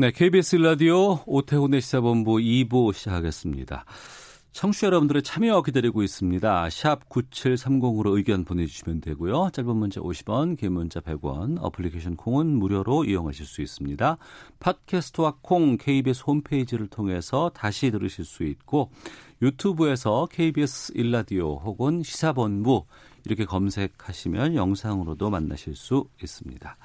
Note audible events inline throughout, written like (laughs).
네, KBS 라디오 오태훈의 시사본부 2부 시작하겠습니다. 청취자 여러분들의 참여 기다리고 있습니다. 샵 9730으로 의견 보내주시면 되고요. 짧은 문자 50원, 긴 문자 100원, 어플리케이션 콩은 무료로 이용하실 수 있습니다. 팟캐스트와 콩 KBS 홈페이지를 통해서 다시 들으실 수 있고 유튜브에서 KBS 일라디오 혹은 시사본부 이렇게 검색하시면 영상으로도 만나실 수 있습니다.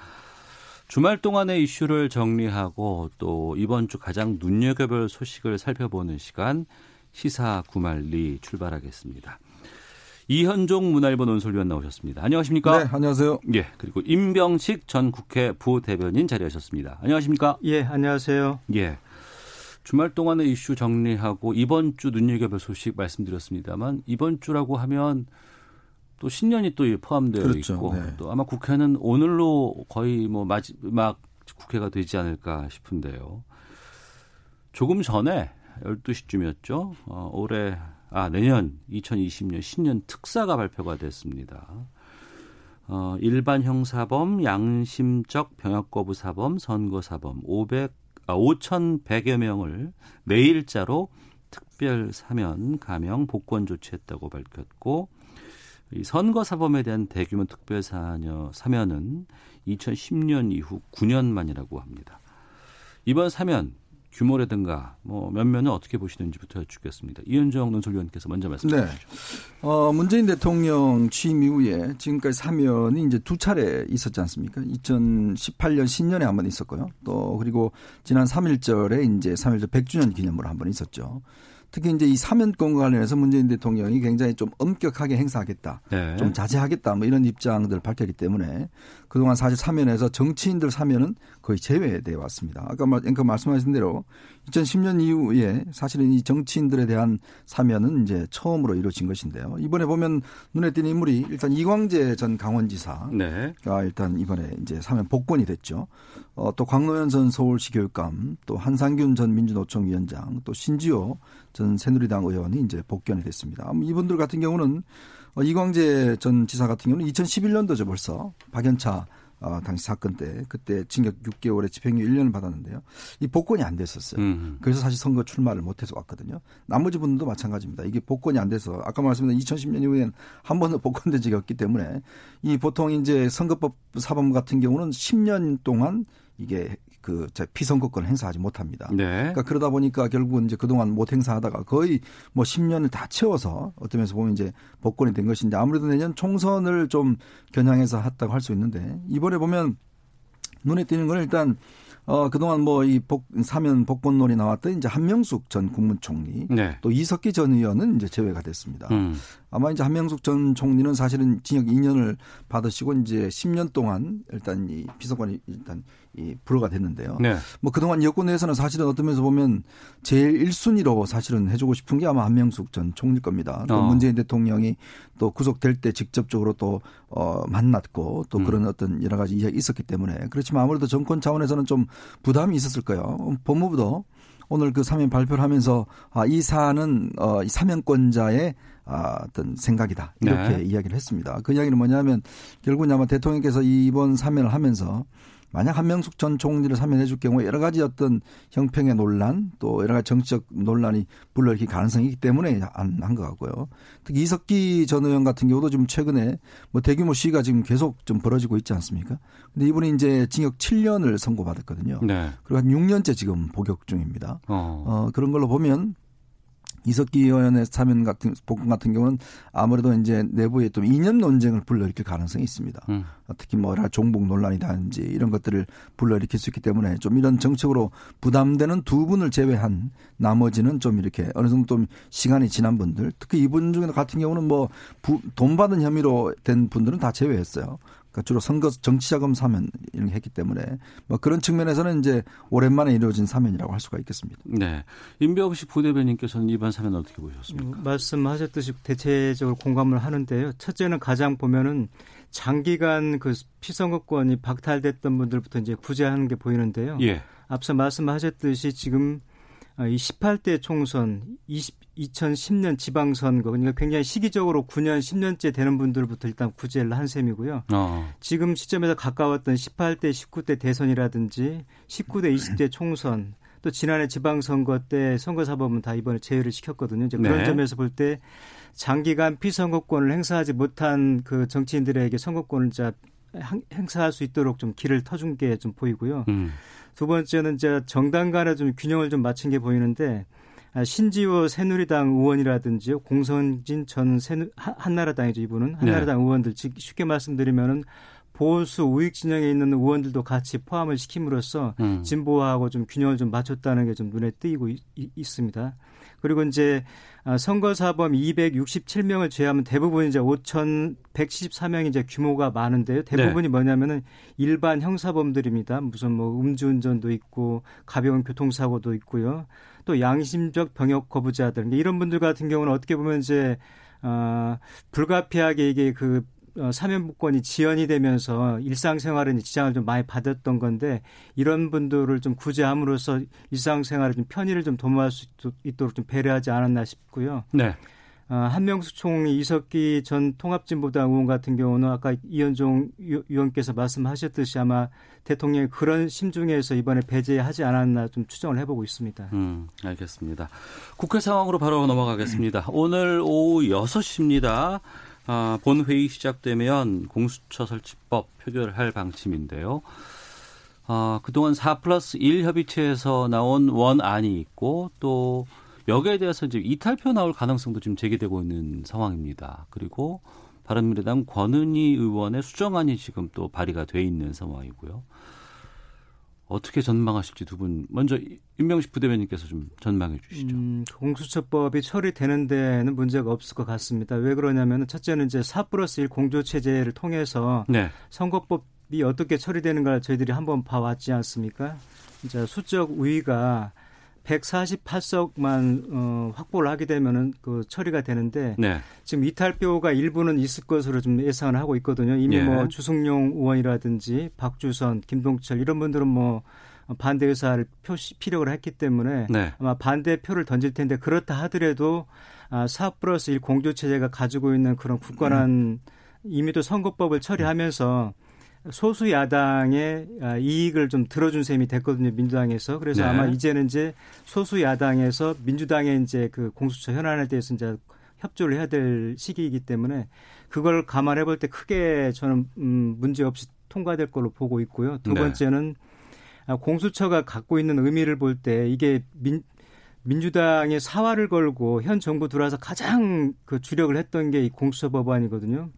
주말 동안의 이슈를 정리하고 또 이번 주 가장 눈여겨볼 소식을 살펴보는 시간 시사 구말리 출발하겠습니다. 이현종 문화일보 논설위원 나오셨습니다. 안녕하십니까? 네, 안녕하세요. 예, 그리고 임병식 전 국회 부대변인 자리하셨습니다. 안녕하십니까? 예, 안녕하세요. 예. 주말 동안의 이슈 정리하고 이번 주 눈여겨볼 소식 말씀드렸습니다만 이번 주라고 하면 또 신년이 또 포함되어 그렇죠. 있고 네. 또 아마 국회는 오늘로 거의 뭐 마지막 국회가 되지 않을까 싶은데요. 조금 전에 12시쯤이었죠. 어, 올해 아 내년 2020년 신년 특사가 발표가 됐습니다. 어, 일반 형사범, 양심적 병역 거부 사범, 선거 사범 500 아, 5,100여 명을 내일자로 특별 사면 감형 복권 조치했다고 밝혔고 이 선거 사범에 대한 대규모 특별 사녀 사면은 2010년 이후 9년 만이라고 합니다. 이번 사면 규모라든가 뭐 면면은 어떻게 보시는지부터 여쭙겠습니다. 이현정 논설위원께서 먼저 말씀해 네. 주시죠. 어, 문재인 대통령 취임 이후에 지금까지 사면이 이제 두 차례 있었지 않습니까? 2018년 신년에 한 번 있었고요. 또 그리고 지난 3일절에 이제 3일절 100주년 기념으로 한 번 있었죠. 특히 이제 이 사면권과 관련해서 문재인 대통령이 굉장히 좀 엄격하게 행사하겠다. 네. 좀 자제하겠다 뭐 이런 입장들을 밝혔기 때문에 그동안 사실 사면에서 정치인들 사면은 거의 제외되어 왔습니다. 아까 말, 앵커 말씀하신 대로 2010년 이후에 사실은 이 정치인들에 대한 사면은 이제 처음으로 이루어진 것인데요. 이번에 보면 눈에 띄는 인물이 일단 이광재 전 강원지사가 네. 일단 이번에 이제 사면 복권이 됐죠. 어, 또 광노현 전 서울시 교육감, 또 한상균 전 민주노총 위원장, 또 신지호 전 새누리당 의원이 이제 복권이 됐습니다. 뭐 이분들 같은 경우는 어, 이광재 전 지사 같은 경우는 2011년도죠 벌써 박연차 어, 당시 사건 때 그때 징역 6개월에 집행유예 1년을 받았는데요. 이 복권이 안 됐었어요. 음. 그래서 사실 선거 출마를 못해서 왔거든요. 나머지 분들도 마찬가지입니다. 이게 복권이 안 돼서 아까 말씀드린 2010년 이후에는 한 번도 복권된 적이 없기 때문에 이 보통 이제 선거법 사범 같은 경우는 10년 동안 이게 그 피선거권을 행사하지 못합니다. 네. 그러니까 그러다 보니까 결국은 이제 그동안 못 행사하다가 거의 뭐 10년을 다 채워서 어떤 면에서 보면 이제 복권이 된 것인데 아무래도 내년 총선을 좀 겨냥해서 했다고 할 수 있는데 이번에 보면 눈에 띄는 건 일단 어 그동안 뭐 이 복 사면 복권론이 나왔던 이제 한명숙 전 국무총리 네. 또 이석기 전 의원은 이제 제외가 됐습니다. 음. 아마 이제 한명숙 전 총리는 사실은 징역 2년을 받으시고 이제 10년 동안 일단 이 비서관이 일단 이 불허가 됐는데요. 네. 뭐 그동안 여권 내에서는 사실은 어떤 면에서 보면 제일 1순위로 사실은 해주고 싶은 게 아마 한명숙 전 총리일 겁니다. 또 어. 문재인 대통령이 또 구속될 때 직접적으로 또 어, 만났고 또 음. 그런 어떤 여러 가지 이야기 있었기 때문에 그렇지만 아무래도 정권 차원에서는 좀 부담이 있었을 거예요. 법무부도 오늘 그 사면 발표를 하면서 아, 이 사안은 어, 이 사면권자의 아, 어떤 생각이다. 이렇게 네. 이야기를 했습니다. 그 이야기는 뭐냐면 결국은 아마 대통령께서 이번 사면을 하면서 만약 한명숙 전 총리를 사면해 줄 경우에 여러 가지 어떤 형평의 논란 또 여러 가지 정치적 논란이 불러일으킬 가능성이 있기 때문에 안 한 것 같고요. 특히 이석기 전 의원 같은 경우도 지금 최근에 뭐 대규모 시위가 지금 계속 좀 벌어지고 있지 않습니까? 근데 이분이 이제 징역 7년을 선고받았거든요. 네. 그리고 한 6년째 지금 복역 중입니다. 어. 어, 그런 걸로 보면 이석기 의원의 사면 같은 복권 같은 경우는 아무래도 이제 내부에 좀 이념 논쟁을 불러일으킬 가능성이 있습니다. 음. 특히 뭐 종북 논란이라든지 이런 것들을 불러일으킬 수 있기 때문에 좀 이런 정책으로 부담되는 두 분을 제외한 나머지는 좀 이렇게 어느 정도 좀 시간이 지난 분들 특히 이분 중에 같은 경우는 뭐 돈 받은 혐의로 된 분들은 다 제외했어요. 그러니까 주로 선거 정치자금 사면 이런 게 했기 때문에 뭐 그런 측면에서는 이제 오랜만에 이루어진 사면이라고 할 수가 있겠습니다. 네. 임병식 부대변인께서는 이번 사면 어떻게 보셨습니까? 음, 말씀하셨듯이 대체적으로 공감을 하는데요. 첫째는 가장 보면은 장기간 그 피선거권이 박탈됐던 분들부터 이제 구제하는 게 보이는데요. 예. 앞서 말씀하셨듯이 지금 이 18대 총선, 20, 2010년 지방선거, 그러니까 굉장히 시기적으로 9년, 10년째 되는 분들부터 일단 구제를 한 셈이고요. 어. 지금 시점에서 가까웠던 18대, 19대 대선이라든지 19대, 20대 총선, 또 지난해 지방선거 때 선거사법은 다 이번에 제외를 시켰거든요. 이제 그런 네. 점에서 볼 때 장기간 피선거권을 행사하지 못한 그 정치인들에게 선거권을 자 행사할 수 있도록 좀 길을 터준 게 좀 보이고요. 음. 두 번째는 이제 정당 간에 좀 균형을 좀 맞춘 게 보이는데 아, 신지호 새누리당 의원이라든지 공선진 전 새누, 한나라당이죠 이분은 한나라당 네. 의원들 쉽게 말씀드리면은 보수 우익 진영에 있는 의원들도 같이 포함을 시킴으로써 음. 진보하고 좀 균형을 좀 맞췄다는 게 좀 눈에 띄고 있, 있습니다. 그리고 이제 아, 선거사범 267명을 제외하면 대부분 이제 5,114명이 이제 규모가 많은데요. 대부분이 네. 뭐냐면은 일반 형사범들입니다. 무슨 뭐 음주운전도 있고 가벼운 교통사고도 있고요. 또 양심적 병역 거부자들 이런 분들 같은 경우는 어떻게 보면 이제 어, 불가피하게 이게 그 어, 사면복권이 지연이 되면서 일상생활에 지장을 좀 많이 받았던 건데 이런 분들을 좀 구제함으로써 일상생활에 좀 편의를 좀 도모할 수 있도록 좀 배려하지 않았나 싶고요. 네. 어, 한명수 총리 이석기 전 통합진보당 의원 같은 경우는 아까 이현종 의원께서 말씀하셨듯이 아마 대통령이 그런 심중에서 이번에 배제하지 않았나 좀 추정을 해보고 있습니다. 음, 알겠습니다. 국회 상황으로 바로 넘어가겠습니다. 오늘 오후 6시입니다. 아, 본회의 시작되면 공수처 설치법 표결할 방침인데요. 아, 그동안 4 플러스 1 협의체에서 나온 원안이 있고 또 여기에 대해서 이제 이탈표 나올 가능성도 지금 제기되고 있는 상황입니다. 그리고 바른미래당 권은희 의원의 수정안이 지금 또 발의가 돼 있는 상황이고요. 어떻게 전망하실지 두 분 먼저 임명식 부대변인께서 좀 전망해 주시죠. 음, 공수처법이 처리되는 데는 문제가 없을 것 같습니다. 왜 그러냐면 첫째는 이제 4 플러스 1 공조 체제를 통해서 네. 선거법이 어떻게 처리되는가 저희들이 한번 봐왔지 않습니까? 이제 수적 우위가 148석만 어, 확보를 하게 되면은 그 처리가 되는데 네. 지금 이탈표가 일부는 있을 것으로 좀 예상을 하고 있거든요. 이미 예. 뭐 주승용 의원이라든지 박주선, 김동철 이런 분들은 뭐 반대 의사를 표시 피력을 했기 때문에 네. 아마 반대 표를 던질 텐데 그렇다 하더라도 아, 4 플러스 1 공조 체제가 가지고 있는 그런 굳건한 음. 이미도 선거법을 처리하면서 소수 야당의 아, 이익을 좀 들어준 셈이 됐거든요 민주당에서 그래서 네. 아마 이제는 이제 소수 야당에서 민주당의 이제 그 공수처 현안에 대해서 이제 협조를 해야 될 시기이기 때문에 그걸 감안해 볼 때 크게 저는 음 문제 없이 통과될 걸로 보고 있고요. 두 네. 번째는 네. 공수처가 갖고 있는 의미를 볼 때 이게 민 민주당의 사활을 걸고 현 정부 들어와서 가장 그 주력을 했던 게 이 공수처 법안이거든요.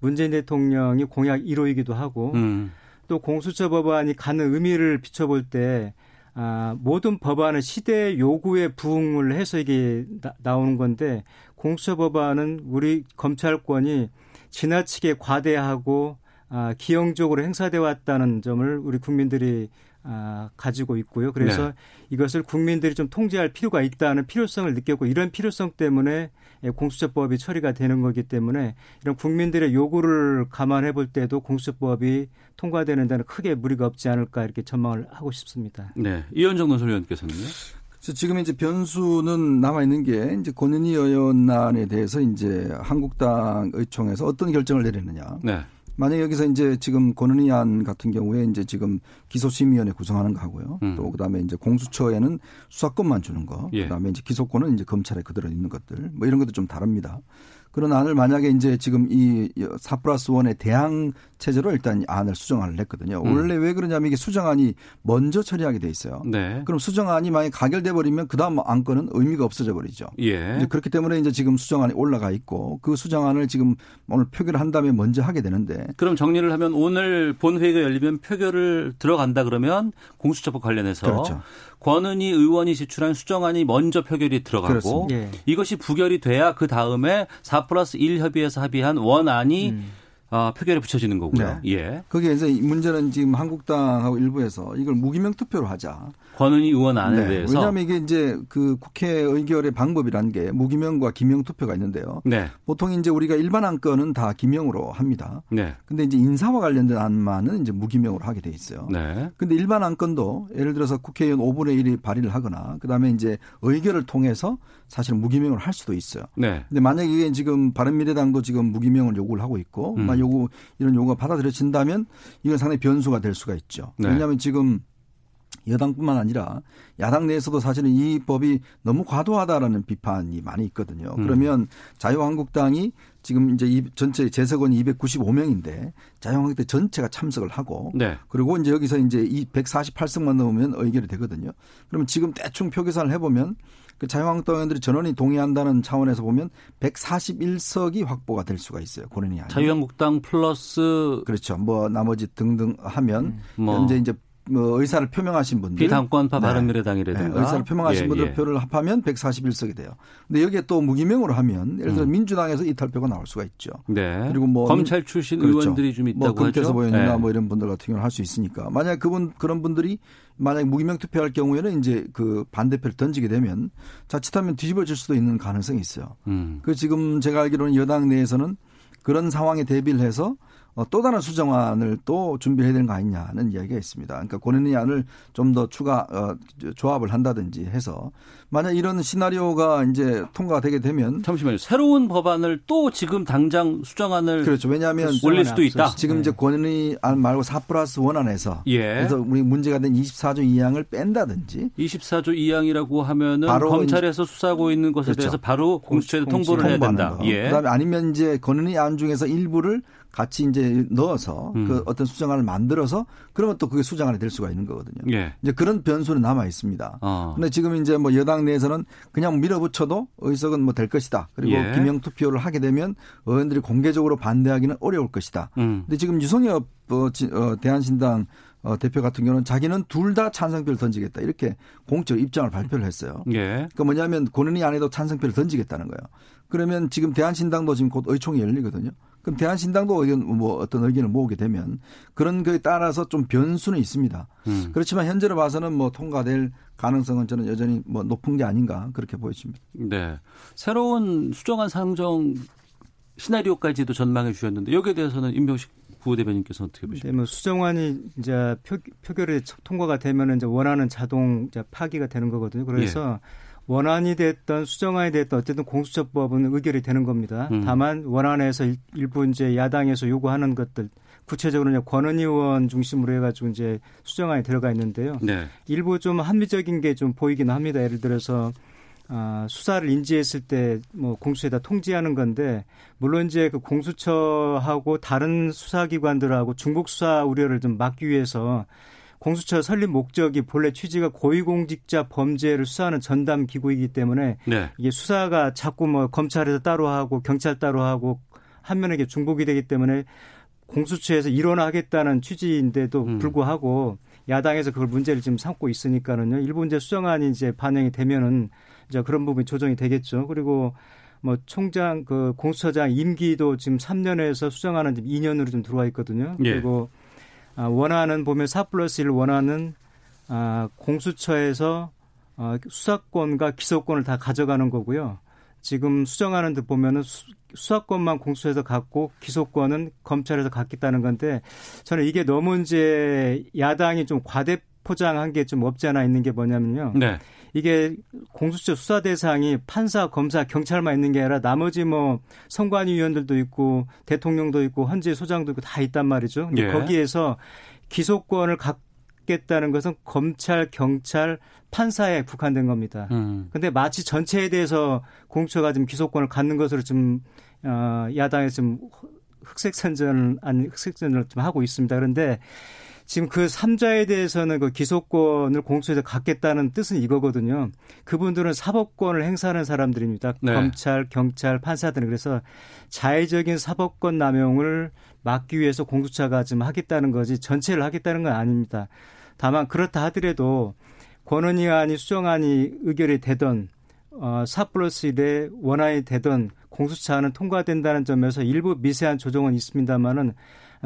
문재인 대통령이 공약 1호이기도 하고 음. 또 공수처 법안이 갖는 의미를 비춰볼 때 아, 모든 법안은 시대 요구에 부응을 해서 이게 나, 오는 건데 공수처 법안은 우리 검찰권이 지나치게 과대하고 아, 기형적으로 행사돼 왔다는 점을 우리 국민들이 아, 가지고 있고요. 그래서 네. 이것을 국민들이 좀 통제할 필요가 있다는 필요성을 느꼈고 이런 필요성 때문에 공수처법이 처리가 되는 거기 때문에 이런 국민들의 요구를 감안해 볼 때도 공수처법이 통과되는 데는 크게 무리가 없지 않을까 이렇게 전망을 하고 싶습니다. 네. 이현정 논설위원께서는요? 지금 이제 변수는 남아 있는 게 이제 권은희 의원안에 대해서 이제 한국당 의총에서 어떤 결정을 내리느냐. 네. 만약 여기서 이제 지금 권은희 안 같은 경우에 이제 지금 기소심의위원회 구성하는 거 하고요. 음. 또 그다음에 이제 공수처에는 수사권만 주는 거. 예. 그다음에 이제 기소권은 이제 검찰에 그대로 있는 것들. 뭐 이런 것도 좀 다릅니다. 그런 안을 만약에 이제 지금 이4 플러스 원의 대항 체제로 일단 안을 수정안을 냈거든요. 음. 원래 왜 그러냐면 이게 수정안이 먼저 처리하게 돼 있어요. 네. 그럼 수정안이 만약 가결돼 버리면 그다음 안건은 의미가 없어져 버리죠. 예. 이제 그렇기 때문에 이제 지금 수정안이 올라가 있고 그 수정안을 지금 오늘 표결을 한 다음에 먼저 하게 되는데 그럼 정리를 하면 오늘 본회의가 열리면 표결을 들어간다 그러면 공수처법 관련해서 그렇죠. 권은희 의원이 제출한 수정안이 먼저 표결이 들어가고 예. 이것이 부결이 돼야 그 다음에 4 플러스 1 협의에서 합의한 원안이 음. 아, 표결에 붙여지는 거고요. 네. 예. 거기에 이제 문제는 지금 한국당하고 일부에서 이걸 무기명 투표로 하자. 권은희 의원 안에 네. 대해서. 왜냐하면 이게 이제 그 국회 의결의 방법이라는 게 무기명과 기명 투표가 있는데요. 네. 보통 이제 우리가 일반 안건은 다 기명으로 합니다. 네. 근데 이제 인사와 관련된 안만은 이제 무기명으로 하게 돼 있어요. 네. 근데 일반 안건도 예를 들어서 국회의원 5분의 1이 발의를 하거나 그다음에 이제 의결을 통해서 사실 무기명을 할 수도 있어요. 네. 근데 만약에 이게 지금 바른미래당도 지금 무기명을 요구를 하고 있고 음. 요구 이런 요구가 받아들여진다면 이건 상당히 변수가 될 수가 있죠. 네. 왜냐하면 지금 여당뿐만 아니라 야당 내에서도 사실은 이 법이 너무 과도하다라는 비판이 많이 있거든요. 음. 그러면 자유한국당이 지금 이제 이 전체 재석원이 295명인데 자유한국당 전체가 참석을 하고 네. 그리고 이제 여기서 이제 이 148석만 넘으면 의결이 되거든요. 그러면 지금 대충 표 계산을 해보면 그 자유한국당 의원들이 전원이 동의한다는 차원에서 보면 141석이 확보가 될 수가 있어요. 권은희 아니. 자유한국당 플러스 그렇죠. 뭐 나머지 등등 하면 음. 뭐. 현재 이제 뭐 의사를 표명하신 분들 비당권파 네. 바른미래당이라든가 네. 의사를 표명하신 예, 분들 예. 표를 합하면 141석이 돼요. 근데 여기에 또 무기명으로 하면 예를 들어 음. 민주당에서 이탈표가 나올 수가 있죠. 네. 그리고 뭐 검찰 출신 그렇죠. 의원들이 좀 있다고 뭐 금태섭 의원이나 네. 뭐 이런 분들 같은 경우는 할 수 있으니까 만약 그분 그런 분들이 만약 무기명 투표할 경우에는 이제 그 반대표를 던지게 되면 자칫하면 뒤집어질 수도 있는 가능성이 있어요. 음. 그 지금 제가 알기로는 여당 내에서는 그런 상황에 대비를 해서 어, 또 다른 수정안을 또 준비해야 되는 거 아니냐는 이야기가 있습니다. 그러니까 권은희 안을 좀 더 추가 어, 조합을 한다든지 해서 만약 이런 시나리오가 이제 통과가 되게 되면 잠시만요. 새로운 법안을 또 지금 당장 수정안을 그렇죠. 왜냐하면 올릴 수도 있다. 지금 네. 이제 권은희 안 말고 4 플러스 원 안에서 예. 그래서 우리 문제가 된 24조 2항을 뺀다든지 24조 2항이라고 하면은 바로 검찰에서 수사하고 있는 것에 그렇죠. 대해서 바로 공수처에 통보를 해야 된다. 예. 그다음에 아니면 이제 권은희 안 중에서 일부를 같이 이제 넣어서 음. 그 어떤 수정안을 만들어서 그러면 또 그게 수정안이 될 수가 있는 거거든요. 예. 이제 그런 변수는 남아 있습니다. 어. 근데 지금 이제 뭐 여당 내에서는 그냥 밀어붙여도 의석은 뭐 될 것이다. 그리고 예. 기명 투표를 하게 되면 의원들이 공개적으로 반대하기는 어려울 것이다. 음. 근데 지금 유성엽 어, 어, 대한신당 어, 대표 같은 경우는 자기는 둘 다 찬성표를 던지겠다 이렇게 공적 입장을 발표를 했어요. 예. 그러니까 뭐냐면 권은희 안에도 찬성표를 던지겠다는 거예요. 그러면 지금 대한신당도 지금 곧 의총이 열리거든요. 그럼 대한신당도 의견, 뭐 어떤 의견을 모으게 되면 그런 거에 따라서 좀 변수는 있습니다. 음. 그렇지만 현재로 봐서는 뭐 통과될 가능성은 저는 여전히 뭐 높은 게 아닌가 그렇게 보여집니다. 네. 새로운 수정안 상정 시나리오까지도 전망해 주셨는데 여기에 대해서는 임병식 부대변인께서 어떻게 보십니까? 네, 뭐 수정안이 이제 표, 표결에 통과가 되면 이제 원하는 자동 이제 파기가 되는 거거든요. 그래서 예. 원안이 됐던 수정안이 됐던 어쨌든 공수처법은 의결이 되는 겁니다. 음. 다만 원안에서 일부 이제 야당에서 요구하는 것들 구체적으로 이제 권은희 의원 중심으로 해가지고 이제 수정안이 들어가 있는데요. 네. 일부 좀 합리적인 게 좀 보이긴 합니다. 예를 들어서 아, 수사를 인지했을 때 뭐 공수처에다 통지하는 건데 물론 이제 그 공수처하고 다른 수사기관들하고 중복 수사 우려를 좀 막기 위해서 공수처 설립 목적이 본래 취지가 고위공직자 범죄를 수사하는 전담 기구이기 때문에 네. 이게 수사가 자꾸 뭐 검찰에서 따로 하고 경찰 따로 하고 한 면에게 중복이 되기 때문에 공수처에서 일원하겠다는 취지인데도 음. 불구하고 야당에서 그걸 문제를 지금 삼고 있으니까는요. 일본 이제 수정안이 이제 반영이 되면은 이제 그런 부분이 조정이 되겠죠. 그리고 뭐 총장 그 공수처장 임기도 지금 3년에서 수정안은 지금 2년으로 좀 들어와 있거든요. 예. 그리고 아, 원하는 보면 4 플러스 1 원하는 아, 공수처에서 어, 수사권과 기소권을 다 가져가는 거고요. 지금 수정하는 듯 보면은 수, 수사권만 공수처에서 갖고 기소권은 검찰에서 갖겠다는 건데 저는 이게 너무 이제 야당이 좀 과대 포장한 게 좀 없지 않아 있는 게 뭐냐면요. 네. 이게 공수처 수사 대상이 판사, 검사, 경찰만 있는 게 아니라 나머지 뭐 선관위 위원들도 있고 대통령도 있고 헌재 소장도 있고 다 있단 말이죠. 예. 거기에서 기소권을 갖 겠다는 것은 검찰, 경찰, 판사에 국한된 겁니다. 음. 근데 마치 전체에 대해서 공수처가 지금 기소권을 갖는 것으로 좀 어, 야당에서 좀 흑색 선전 아니 흑색 선전을 좀 하고 있습니다. 그런데 지금 그 3자에 대해서는 그 기소권을 공수처에서 갖겠다는 뜻은 이거거든요. 그분들은 사법권을 행사하는 사람들입니다. 네. 검찰, 경찰, 판사들은 그래서 자의적인 사법권 남용을 막기 위해서 공수처가 지금 하겠다는 거지 전체를 하겠다는 건 아닙니다. 다만 그렇다 하더라도 권은희안이 수정안이 의결이 되던 어, 4 플러스 1의 원안이 되던 공수처는 통과된다는 점에서 일부 미세한 조정은 있습니다만은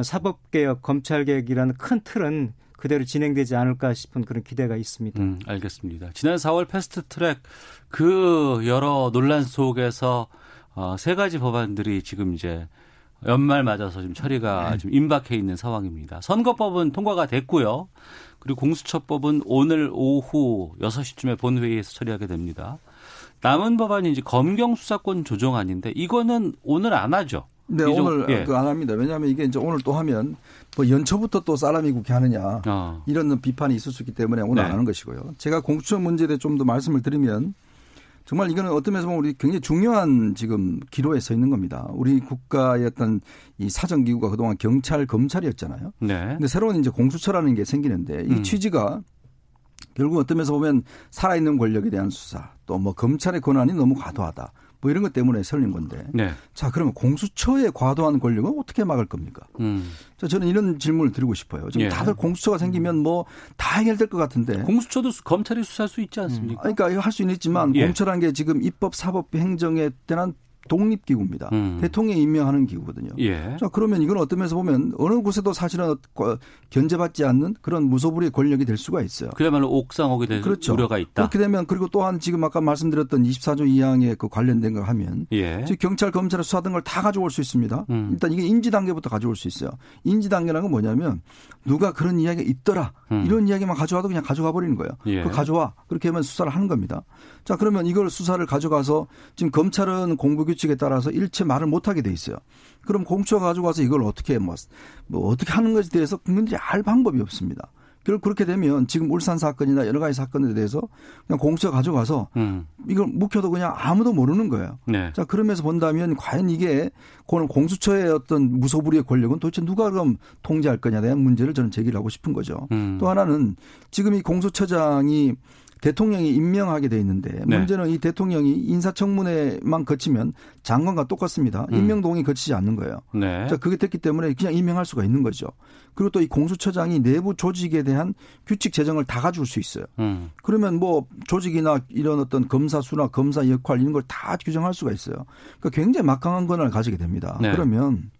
사법개혁, 검찰개혁이라는 큰 틀은 그대로 진행되지 않을까 싶은 그런 기대가 있습니다. 음, 알겠습니다. 지난 4월 패스트 트랙 그 여러 논란 속에서 어, 세 가지 법안들이 지금 이제 연말 맞아서 지금 처리가 네. 좀 임박해 있는 상황입니다. 선거법은 통과가 됐고요. 그리고 공수처법은 오늘 오후 6시쯤에 본회의에서 처리하게 됩니다. 남은 법안이 이제 검경 수사권 조정안인데 이거는 오늘 안 하죠. 네, 오늘 예. 그안 합니다. 왜냐하면 이게 이제 오늘 또 하면 뭐 연초부터 또 사람이 국회 하느냐 어. 이런 비판이 있을 수 있기 때문에 오늘 네. 안 하는 것이고요. 제가 공수처 문제에 대해 좀 더 말씀을 드리면 정말 이거는 어떤 면에서 보면 우리 굉장히 중요한 지금 기로에 서 있는 겁니다. 우리 국가의 어떤 이 사정기구가 그동안 경찰, 검찰이었잖아요. 네. 근데 새로운 이제 공수처라는 게 생기는데 이 음. 취지가 결국 어떤 면에서 보면 살아있는 권력에 대한 수사 또 뭐 검찰의 권한이 너무 과도하다. 뭐 이런 것 때문에 설린 건데. 네. 자, 그러면 공수처의 과도한 권력은 어떻게 막을 겁니까? 음. 자, 저는 이런 질문을 드리고 싶어요. 지금 예. 다들 공수처가 생기면 뭐 다 해결될 것 같은데. 공수처도 검찰이 수사할 수 있지 않습니까? 음. 그러니까 할 수는 있지만 예. 공처라는 게 지금 입법, 사법, 행정에 대한 독립기구입니다. 음. 대통령이 임명하는 기구거든요. 예. 자, 그러면 이건 어떤 면에서 보면 어느 곳에도 사실은 견제받지 않는 그런 무소불위의 권력이 될 수가 있어요. 그야말로 옥상옥이 될 그렇죠. 우려가 있다. 그렇게 되면 그리고 또한 지금 아까 말씀드렸던 24조 2항에 그 관련된 거 하면 예. 즉 경찰, 검찰 수사 등걸다 가져올 수 있습니다. 음. 일단 이게 인지 단계부터 가져올 수 있어요. 인지 단계라는 건 뭐냐면 누가 그런 이야기가 있더라. 음. 이런 이야기만 가져와도 그냥 가져가 버리는 거예요. 예. 그 가져와. 그렇게 하면 수사를 하는 겁니다. 자, 그러면 이걸 수사를 가져가서 지금 검찰은 공부 규 칙에 따라서 일체 말을 못 하게 돼 있어요. 그럼 공처가 가지고 와서 이걸 어떻게 뭐, 뭐 어떻게 하는 것에 대해서 국민들이 알 방법이 없습니다. 결국 그렇게 되면 지금 울산 사건이나 여러 가지 사건에 대해서 그냥 공처 가져가서 음. 이걸 묵혀도 그냥 아무도 모르는 거예요. 네. 자 그러면서 본다면 과연 이게 그는 공수처의 어떤 무소불위의 권력은 도대체 누가 그럼 통제할 거냐에 대한 문제를 저는 제기를 하고 싶은 거죠. 음. 또 하나는 지금 이 공수처장이 대통령이 임명하게 돼 있는데 네. 문제는 이 대통령이 인사청문회만 거치면 장관과 똑같습니다. 음. 임명 동의 거치지 않는 거예요. 네. 자, 그게 됐기 때문에 그냥 임명할 수가 있는 거죠. 그리고 또 이 공수처장이 내부 조직에 대한 규칙 제정을 다 가져올 수 있어요. 음. 그러면 뭐 조직이나 이런 어떤 검사 수나 검사 역할 이런 걸 다 규정할 수가 있어요. 그러니까 굉장히 막강한 권한을 가지게 됩니다. 네. 그러면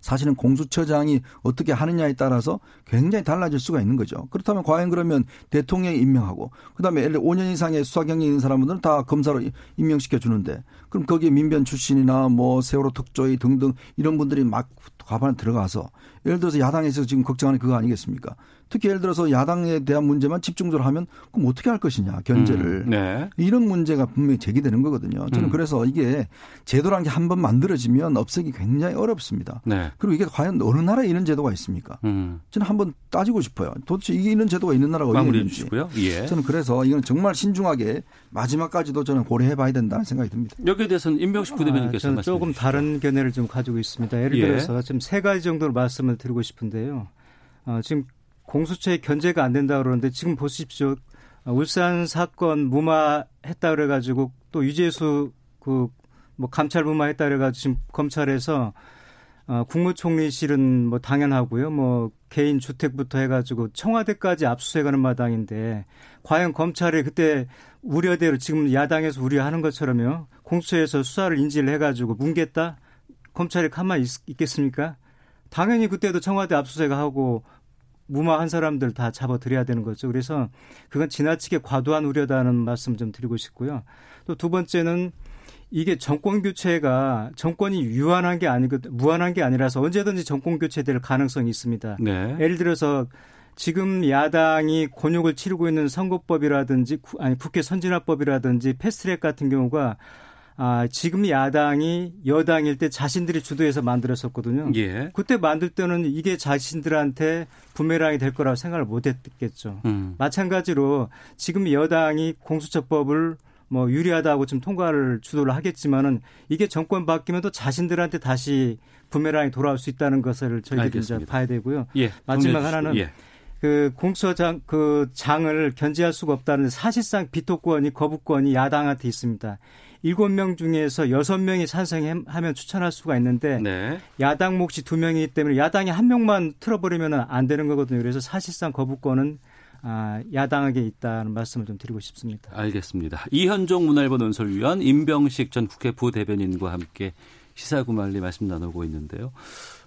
사실은 공수처장이 어떻게 하느냐에 따라서 굉장히 달라질 수가 있는 거죠. 그렇다면 과연 그러면 대통령이 임명하고 그다음에 5년 이상의 수사 경력 있는 사람들은 다 검사로 임명시켜 주는데 그럼 거기에 민변 출신이나 뭐 세월호 특조위 등등 이런 분들이 막 과반에 들어가서 예를 들어서 야당에서 지금 걱정하는 그거 아니겠습니까? 특히 예를 들어서 야당에 대한 문제만 집중적으로 하면 그럼 어떻게 할 것이냐 견제를 음, 네. 이런 문제가 분명히 제기되는 거거든요. 저는 음. 그래서 이게 제도란 게 한 번 만들어지면 없애기 굉장히 어렵습니다. 네. 그리고 이게 과연 어느 나라에 이런 제도가 있습니까? 음. 저는 한번 따지고 싶어요. 도대체 이게 이런 제도가 있는 나라가 어디 있는지. 예. 저는 그래서 이건 정말 신중하게 마지막까지도 저는 고려해봐야 된다는 생각이 듭니다. 여기에 대해서는 임병식 부대변인께서 아, 저는 조금 다른 견해를 좀 가지고 있습니다. 예를 예. 들어서 지금 세 가지 정도로 말씀을 드리고 싶은데요. 어, 지금 공수처의 견제가 안 된다 그러는데 지금 보십시오. 울산 사건 무마했다 그래가지고 또 유재수 그 뭐 감찰 무마했다 그래가지고 지금 검찰에서 어, 국무총리실은 뭐 당연하고요. 뭐 개인 주택부터 해가지고 청와대까지 압수수색하는 마당인데 과연 검찰이 그때 우려대로 지금 야당에서 우려하는 것처럼요. 공수처에서 수사를 인지를 해가지고 뭉겠다. 검찰이 가만히 있, 겠습니까 당연히 그때도 청와대 압수수색하고 무마한 사람들 다 잡아들여야 되는 거죠. 그래서 그건 지나치게 과도한 우려다는 말씀 좀 드리고 싶고요. 또 두 번째는 이게 정권 교체가 정권이 유한한 게 아니고 무한한 게 아니라서 언제든지 정권 교체될 가능성이 있습니다. 네. 예를 들어서 지금 야당이 곤욕을 치르고 있는 선거법이라든지 아니 국회 선진화법이라든지 패스트트랙 같은 경우가 아, 지금 야당이 여당일 때 자신들이 주도해서 만들었었거든요. 예. 그때 만들 때는 이게 자신들한테 부메랑이 될 거라고 생각을 못 했겠죠. 음. 마찬가지로 지금 여당이 공수처법을 뭐 유리하다고 좀 통과를 주도를 하겠지만은 이게 정권 바뀌면 또 자신들한테 다시 부메랑이 돌아올 수 있다는 것을 저희들이 이제 봐야 되고요. 예. 마지막 하나는 예. 그 공수처장 그 장을 견제할 수가 없다는 사실상 비토권이 거부권이 야당한테 있습니다. 일곱 명 중에서 여섯 명이 찬성하면 추천할 수가 있는데 네. 야당 몫이 두 명이기 때문에 야당이 한 명만 틀어버리면 안 되는 거거든요. 그래서 사실상 거부권은 아, 야당에게 있다는 말씀을 좀 드리고 싶습니다. 알겠습니다. 이현종 문화일보 논설위원 임병식 전 국회 부대변인과 함께 시사구말리 말씀 나누고 있는데요.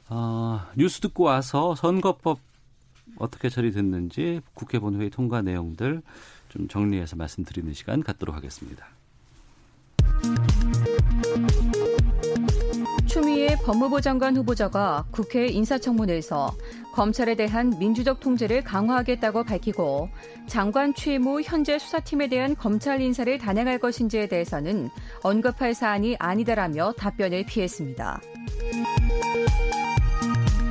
아, 뉴스 듣고 와서 선거법 어떻게 처리됐는지 국회 본회의 통과 내용들 좀 정리해서 말씀드리는 시간 갖도록 하겠습니다. 추미애 법무부 장관 후보자가 국회 인사청문회에서 검찰에 대한 민주적 통제를 강화하겠다고 밝히고 장관 취임 후 현재 수사팀에 대한 검찰 인사를 단행할 것인지에 대해서는 언급할 사안이 아니다라며 답변을 피했습니다.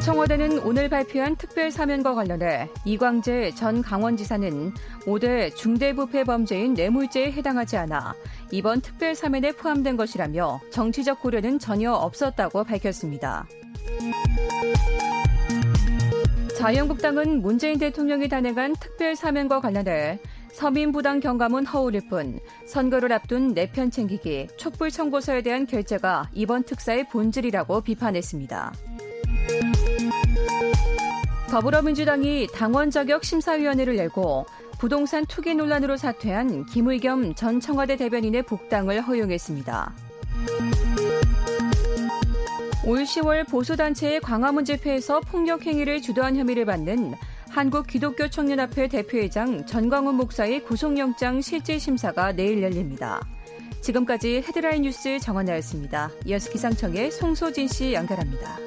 청와대는 오늘 발표한 특별 사면과 관련해 이광재 전 강원지사는 5대 중대부패 범죄인 뇌물죄에 해당하지 않아 이번 특별 사면에 포함된 것이라며 정치적 고려는 전혀 없었다고 밝혔습니다. 자유한국당은 문재인 대통령이 단행한 특별 사면과 관련해 서민부당 경감은 허울일 뿐 선거를 앞둔 내편 챙기기, 촛불 청구서에 대한 결재가 이번 특사의 본질이라고 비판했습니다. 더불어민주당이 당원 자격 심사위원회를 열고 부동산 투기 논란으로 사퇴한 김의겸 전 청와대 대변인의 복당을 허용했습니다. 올 10월 보수단체의 광화문 집회에서 폭력 행위를 주도한 혐의를 받는 한국 기독교 청년합회 대표회장 전광훈 목사의 구속영장 실질심사가 내일 열립니다. 지금까지 헤드라인 뉴스 정원나였습니다. 이어서 기상청의 송소진 씨 연결합니다.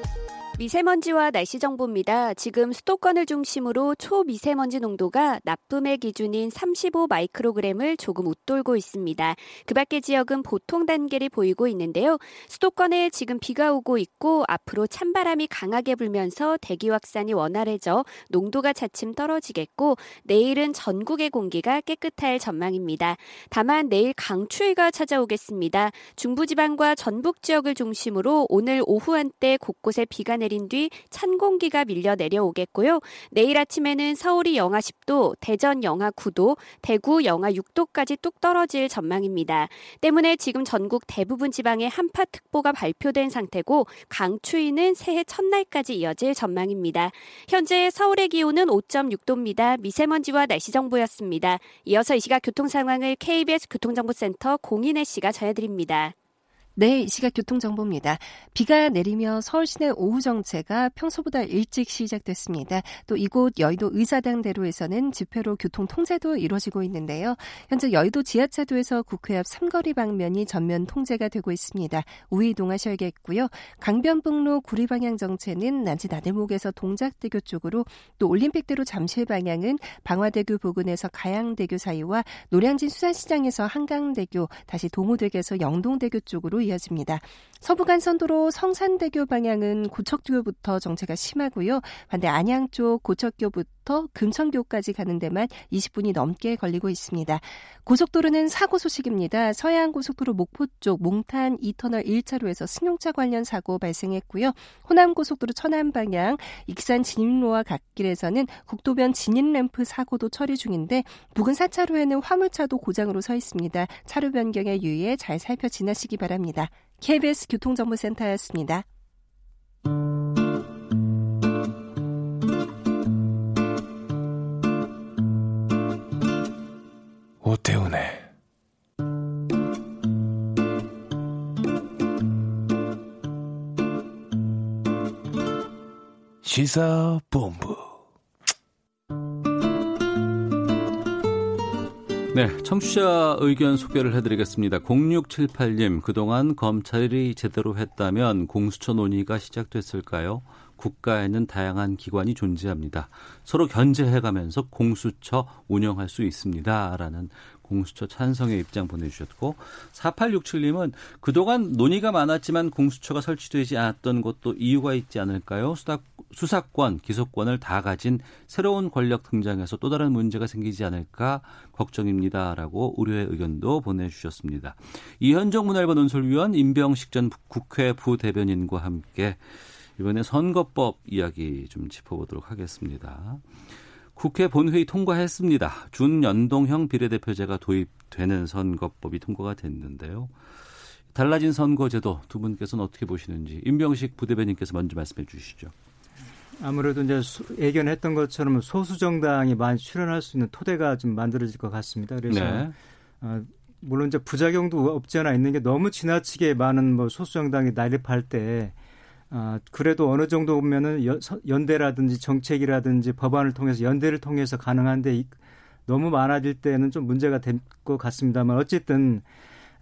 미세먼지와 날씨 정보입니다. 지금 수도권을 중심으로 초미세먼지 농도가 나쁨의 기준인 35 마이크로그램을 조금 웃돌고 있습니다. 그 밖의 지역은 보통 단계를 보이고 있는데요. 수도권에 지금 비가 오고 있고 앞으로 찬바람이 강하게 불면서 대기 확산이 원활해져 농도가 차츰 떨어지겠고 내일은 전국의 공기가 깨끗할 전망입니다. 다만 내일 강추위가 찾아오겠습니다. 중부지방과 전북 지역을 중심으로 오늘 오후 한때 곳곳에 비가 내린 뒤 찬 공기가 밀려 내려오겠고요. 내일 아침에는 서울이 영하 10도, 대전 영하 9도, 대구 영하 6도까지 뚝 떨어질 전망입니다. 때문에 지금 전국 대부분 지방에 한파특보가 발표된 상태고 강추위는 새해 첫날까지 이어질 전망입니다. 현재 서울의 기온은 5.6도입니다. 미세먼지와 날씨 정보였습니다. 이어서 이 시각 교통 상황을 KBS 교통정보센터 공인혜 씨가 전해드립니다. 네, 이 시각 교통정보입니다. 비가 내리며 서울 시내 오후 정체가 평소보다 일찍 시작됐습니다. 또 이곳 여의도 의사당대로에서는 집회로 교통 통제도 이루어지고 있는데요. 현재 여의도 지하차도에서 국회 앞 삼거리 방면이 전면 통제가 되고 있습니다. 우회 이동하셔야겠고요. 강변북로 구리 방향 정체는 난지 나들목에서 동작대교 쪽으로 또 올림픽대로 잠실 방향은 방화대교 부근에서 가양대교 사이와 노량진 수산시장에서 한강대교 다시 동호대교에서 영동대교 쪽으로 이어집니다. 서부간 선도로 성산대교 방향은 고척교부터 정체가 심하고요. 반대 안양 쪽 고척교부터 금천교까지 가는 데만 20분이 넘게 걸리고 있습니다. 고속도로는 사고 소식입니다. 서해안고속도로 목포 쪽 몽탄 2터널 1차로에서 승용차 관련 사고 발생했고요. 호남고속도로 천안 방향 익산 진입로와 갓길에서는 국도변 진입램프 사고도 처리 중인데 부근 4차로에는 화물차도 고장으로 서 있습니다. 차로 변경에 유의해 잘 살펴 지나시기 바랍니다. KBS 교통정보센터였습니다. 오태훈의 시사본부 네, 청취자 의견 소개를 해드리겠습니다. 0678님, 그동안 검찰이 제대로 했다면 공수처 논의가 시작됐을까요? 국가에는 다양한 기관이 존재합니다. 서로 견제해가면서 공수처 운영할 수 있습니다. 라는 공수처 찬성의 입장 보내주셨고 4867님은 그동안 논의가 많았지만 공수처가 설치되지 않았던 것도 이유가 있지 않을까요? 수사, 수사권, 기소권을 다 가진 새로운 권력 등장해서 또 다른 문제가 생기지 않을까 걱정입니다라고 우려의 의견도 보내주셨습니다. 이현정 문화일보 논설위원 임병식 전 국회 부대변인과 함께 이번에 선거법 이야기 좀 짚어보도록 하겠습니다. 국회 본회의 통과했습니다. 준연동형 비례대표제가 도입되는 선거법이 통과가 됐는데요. 달라진 선거제도 두 분께서는 어떻게 보시는지 임병식 부대변인께서 먼저 말씀해 주시죠. 아무래도 이제 예견했던 것처럼 소수 정당이 많이 출연할 수 있는 토대가 좀 만들어질 것 같습니다. 그래서 네. 어, 물론 이제 부작용도 없지 않아 있는 게 너무 지나치게 많은 뭐 소수 정당이 난립할 때 아, 그래도 어느 정도 보면은 연, 대라든지 정책이라든지 법안을 통해서 연대를 통해서 가능한데 너무 많아질 때는 좀 문제가 될 것 같습니다만 어쨌든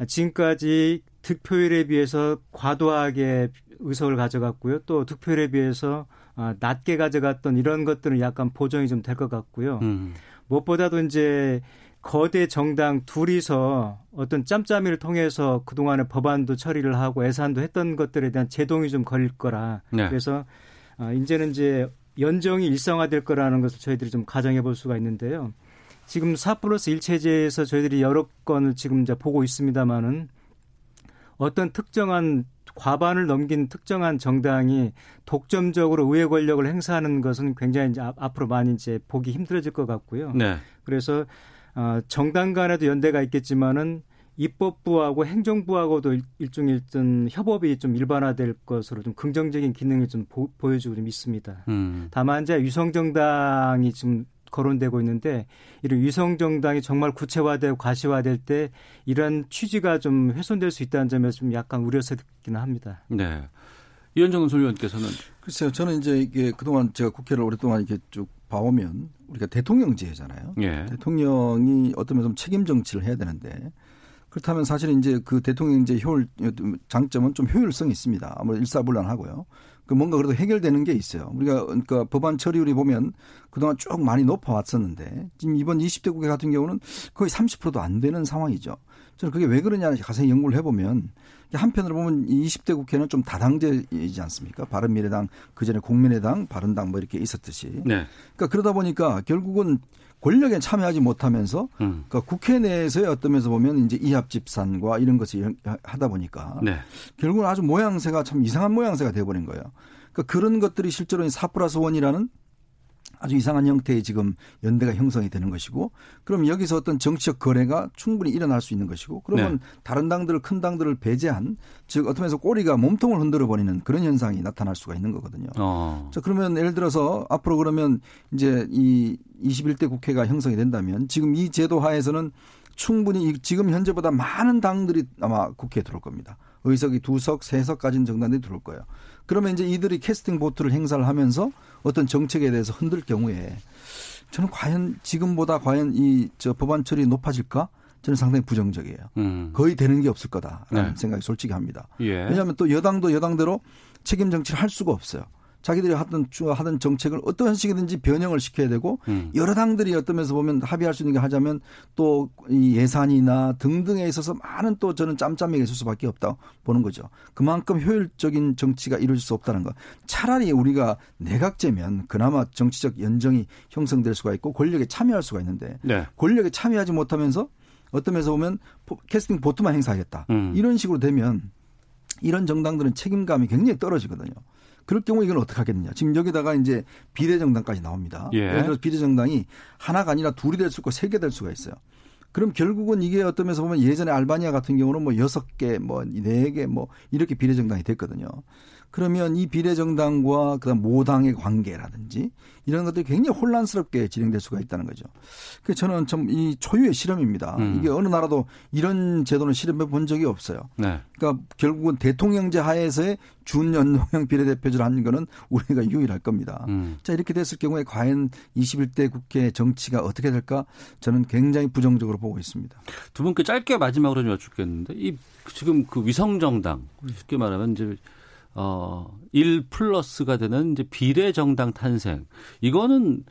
지금까지 득표율에 비해서 과도하게 의석을 가져갔고요. 또 득표율에 비해서 아, 낮게 가져갔던 이런 것들은 약간 보정이 좀 될 것 같고요. 음. 무엇보다도 이제 거대 정당 둘이서 어떤 짬짬이를 통해서 그동안에 법안도 처리를 하고 예산도 했던 것들에 대한 제동이 좀 걸릴 거라. 네. 그래서 아, 이제는 이제 연정이 일상화될 거라는 것을 저희들이 좀 가정해 볼 수가 있는데요. 지금 4 플러스 1 체제에서 저희들이 여러 건을 지금 이제 보고 있습니다만은 어떤 특정한 과반을 넘긴 특정한 정당이 독점적으로 의회 권력을 행사하는 것은 굉장히 이제 앞으로 많이 이제 보기 힘들어질 것 같고요. 네. 그래서 어, 정당 간에도 연대가 있겠지만은 입법부하고 행정부하고도 일종의 어떤 협업이 좀 일반화될 것으로 좀 긍정적인 기능이 좀 보, 여지고 좀 있습니다. 음. 다만 이제 유성정당이 지금 거론되고 있는데 이런 위성정당이 정말 구체화되고 가시화될 때 이런 취지가 좀 훼손될 수 있다는 점에서 좀 약간 우려스럽기는 합니다. 네. 이현정 소위원께서는 글쎄요, 저는 이제 이게 그동안 제가 국회를 오랫동안 이렇게 쭉 봐오면 우리가 대통령제잖아요. 예. 대통령이 어떤 면에서 책임 정치를 해야 되는데 그렇다면 사실 이제 그 대통령제 효율 장점은 좀 효율성이 있습니다. 아무래도 일사불란하고요. 그 뭔가 그래도 해결되는 게 있어요. 우리가 그러니까 법안 처리율이 보면 그동안 쭉 많이 높아왔었는데 지금 이번 20대 국회 같은 경우는 거의 30%도 안 되는 상황이죠. 저는 그게 왜 그러냐 자세히 연구를 해보면 한편으로 보면 20대 국회는 좀 다당제이지 않습니까? 바른미래당 그전에 국민의당, 바른당 뭐 이렇게 있었듯이. 네. 그러니까 그러다 보니까 결국은 권력에 참여하지 못하면서 음. 그러니까 국회 내에서의 어떤 면에서 보면 이제 이합 집산과 이런 것을 하다 보니까 네. 결국은 아주 모양새가 참 이상한 모양새가 돼버린 거예요. 그러니까 그런 것들이 실제로 4 플러스 원이라는 아주 이상한 형태의 지금 연대가 형성이 되는 것이고 그럼 여기서 어떤 정치적 거래가 충분히 일어날 수 있는 것이고 그러면 네. 다른 당들 큰 당들을 배제한 즉 어떤 면에서 꼬리가 몸통을 흔들어 버리는 그런 현상이 나타날 수가 있는 거거든요. 어. 자 그러면 예를 들어서 앞으로 그러면 이제 이 21대 국회가 형성이 된다면 지금 이 제도 하에서는 충분히 지금 현재보다 많은 당들이 아마 국회에 들어올 겁니다. 의석이 두 석, 세 석까지는 정당들이 들어올 거예요. 그러면 이제 이들이 캐스팅 보트를 행사를 하면서 어떤 정책에 대해서 흔들 경우에 저는 과연 지금보다 과연 이 저 법안 처리 높아질까? 저는 상당히 부정적이에요. 음. 거의 되는 게 없을 거다라는 네. 생각이 솔직히 합니다. 예. 왜냐하면 또 여당도 여당대로 책임 정치를 할 수가 없어요. 자기들이 하던 하던 정책을 어떤 식이든지 변형을 시켜야 되고 음. 여러 당들이 어떤 면에서 보면 합의할 수 있는 게 하자면 또 이 예산이나 등등에 있어서 많은 또 저는 짬짬이가 있을 수밖에 없다 보는 거죠. 그만큼 효율적인 정치가 이루어질 수 없다는 거. 차라리 우리가 내각제면 그나마 정치적 연정이 형성될 수가 있고 권력에 참여할 수가 있는데 네. 권력에 참여하지 못하면서 어떤 면에서 보면 캐스팅 보트만 행사하겠다. 음. 이런 식으로 되면 이런 정당들은 책임감이 굉장히 떨어지거든요. 그럴 경우 이걸 어떻게 하겠느냐. 지금 여기다가 이제 비례정당까지 나옵니다. 예. 예를 들어 비례정당이 하나가 아니라 둘이 될 수 있고 세 개 될 수가 있어요. 그럼 결국은 이게 어떤 면에서 보면 예전에 알바니아 같은 경우는 뭐 여섯 개, 뭐 네 개, 뭐 이렇게 비례정당이 됐거든요. 그러면 이 비례정당과 그다음 모당의 관계라든지 이런 것들이 굉장히 혼란스럽게 진행될 수가 있다는 거죠. 그 저는 좀이 초유의 실험입니다. 음. 이게 어느 나라도 이런 제도는 실험해 본 적이 없어요. 네. 그러니까 결국은 대통령제 하에서의 준연동형 비례대표제를 하는 거는 우리가 유일할 겁니다. 음. 자 이렇게 됐을 경우에 과연 21대 국회 정치가 어떻게 될까 저는 굉장히 부정적으로 보고 있습니다. 두 분께 짧게 마지막으로 좀 여쭙겠는데 이 지금 그 위성 정당 쉽게 말하면 이제 어, 1 플러스가 되는 이제 비례 정당 탄생. 이거는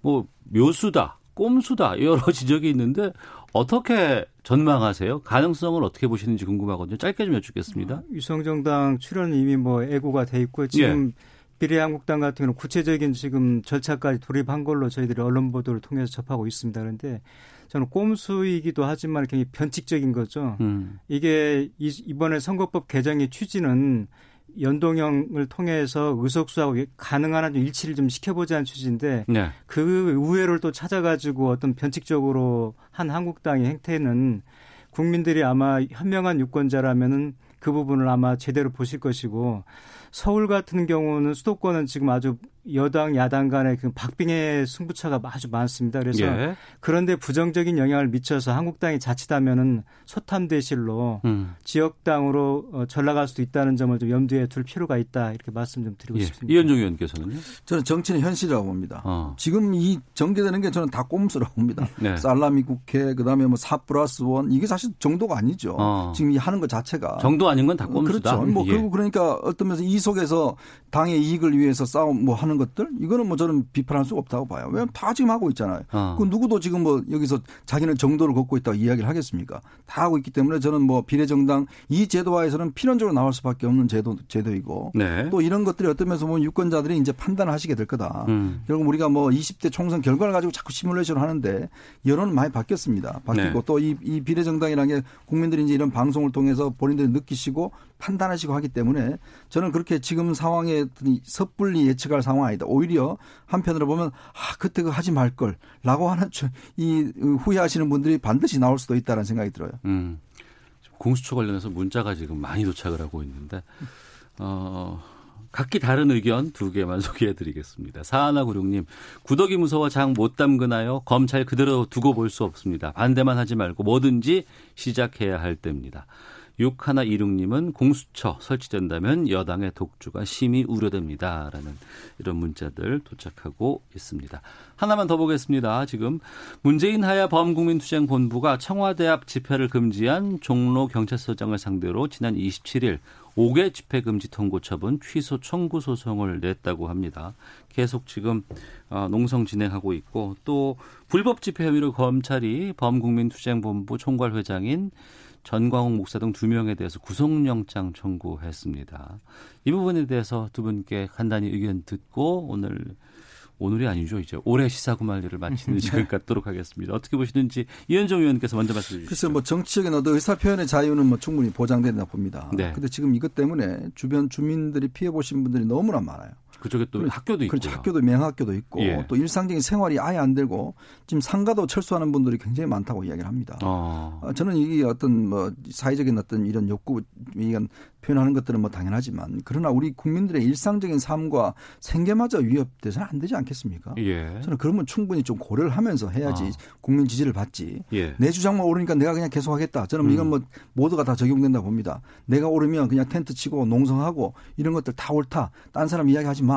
뭐 묘수다, 꼼수다, 여러 (laughs) 지적이 있는데 어떻게 전망하세요? 가능성을 어떻게 보시는지 궁금하거든요. 짧게 좀 여쭙겠습니다. 아, 유성정당 출연 이미 뭐 애고가 돼 있고 지금 예. 비례한국당 같은 경우는 구체적인 지금 절차까지 돌입한 걸로 저희들이 언론 보도를 통해서 접하고 있습니다. 그런데 저는 꼼수이기도 하지만 굉장히 변칙적인 거죠. 음. 이게 이번에 선거법 개정의 취지는 연동형을 통해서 의석수하고 가능한 한 일치를 좀 시켜보자는 취지인데 네. 그 우회를 또 찾아가지고 어떤 변칙적으로 한 한국당의 행태는 국민들이 아마 현명한 유권자라면은 그 부분을 아마 제대로 보실 것이고 서울 같은 경우는 수도권은 지금 아주 여당 야당 간의 그 박빙의 승부차가 아주 많습니다. 그래서 예. 그런데 부정적인 영향을 미쳐서 한국당이 자칫하면은 소탐 대실로 음. 지역당으로 어, 전락할 수도 있다는 점을 좀 염두에 둘 필요가 있다 이렇게 말씀 좀 드리고 예. 싶습니다. 이현종 의원께서는요? 저는 정치는 현실이라고 봅니다. 어. 지금 이 전개되는 게 저는 다 꼼수라고 봅니다. (laughs) 네. 살라미 국회 그다음에 뭐4 플러스 원 이게 사실 정도가 아니죠. 어. 지금 이 하는 것 자체가 정도 아닌 건 다 꼼수다. 그렇죠. 뭐 예. 그리고 그러니까 어떤 면에서 이 속에서 당의 이익을 위해서 싸움 뭐 하는 것들 이거는 뭐 저는 비판할 수가 없다고 봐요. 왜냐하면 다 지금 하고 있잖아요. 어. 그 누구도 지금 뭐 여기서 자기는 정도를 걷고 있다고 이야기를 하겠습니까? 다 하고 있기 때문에 저는 뭐 비례정당 이 제도화에서는 필연적으로 나올 수밖에 없는 제도 제도이고 네. 또 이런 것들이 어떤 면에서 보면 유권자들이 이제 판단을 하시게 될 거다. 음. 결국 우리가 뭐 20대 총선 결과를 가지고 자꾸 시뮬레이션을 하는데 여론은 많이 바뀌었습니다. 바뀌고 네. 또이 이 비례정당이라는 게 국민들이 이제 이런 방송을 통해서 본인들이 느끼시고 판단하시고 하기 때문에 저는 그렇게 지금 상황에 섣불리 예측할 상황 아니다. 오히려 한편으로 보면 아 그때 그 하지 말 걸라고 하는 이 후회하시는 분들이 반드시 나올 수도 있다는 생각이 들어요. 음. 공수처 관련해서 문자가 지금 많이 도착을 하고 있는데 어. 각기 다른 의견 두 개만 (laughs) 소개해 드리겠습니다. 사하나구룡님, 구덕이 무서워 장 못 담그나요? 검찰 그대로 두고 볼 수 없습니다. 반대만 하지 말고 뭐든지 시작해야 할 때입니다. 6126님은 공수처 설치된다면 여당의 독주가 심히 우려됩니다. 라는 이런 문자들 도착하고 있습니다. 하나만 더 보겠습니다. 지금 문재인 하야 범국민투쟁본부가 청와대 앞 집회를 금지한 종로 경찰서장을 상대로 지난 27일 5개 집회 금지 통고 처분 취소 청구 소송을 냈다고 합니다. 계속 지금 어, 농성 진행하고 있고 또 불법 집회 혐의로 검찰이 범국민투쟁본부 총괄 회장인 전광욱 목사 등 두 명에 대해서 구속영장 청구했습니다. 이 부분에 대해서 두 분께 간단히 의견 듣고 오늘 오늘이 아니죠. 이제 올해 시사구말리를 마치는 (laughs) 시간 갖도록 하겠습니다. 어떻게 보시는지 이현정 의원께서 먼저 말씀해 주시죠. 글쎄 뭐 정치적인 어떤 의사 표현의 자유는 뭐 충분히 보장된다 봅니다. 네. 근데 지금 이것 때문에 주변 주민들이 피해 보신 분들이 너무나 많아요. 그쪽에 또 학교도 있고. 그렇죠. 학교도 명학교도 있고 예. 또 일상적인 생활이 아예 안 되고 지금 상가도 철수하는 분들이 굉장히 많다고 이야기를 합니다. 어. 저는 이게 어떤 뭐 사회적인 어떤 이런 욕구 이런 표현하는 것들은 뭐 당연하지만 그러나 우리 국민들의 일상적인 삶과 생계마저 위협돼서는 안 되지 않겠습니까? 예. 저는 그러면 충분히 좀 고려를 하면서 해야지 아. 국민 지지를 받지. 예. 내 주장만 오르니까 내가 그냥 계속하겠다. 저는 음. 이건 뭐 모두가 다 적용된다 봅니다. 내가 오르면 그냥 텐트 치고 농성하고 이런 것들 다 옳다. 딴 사람 이야기하지 마.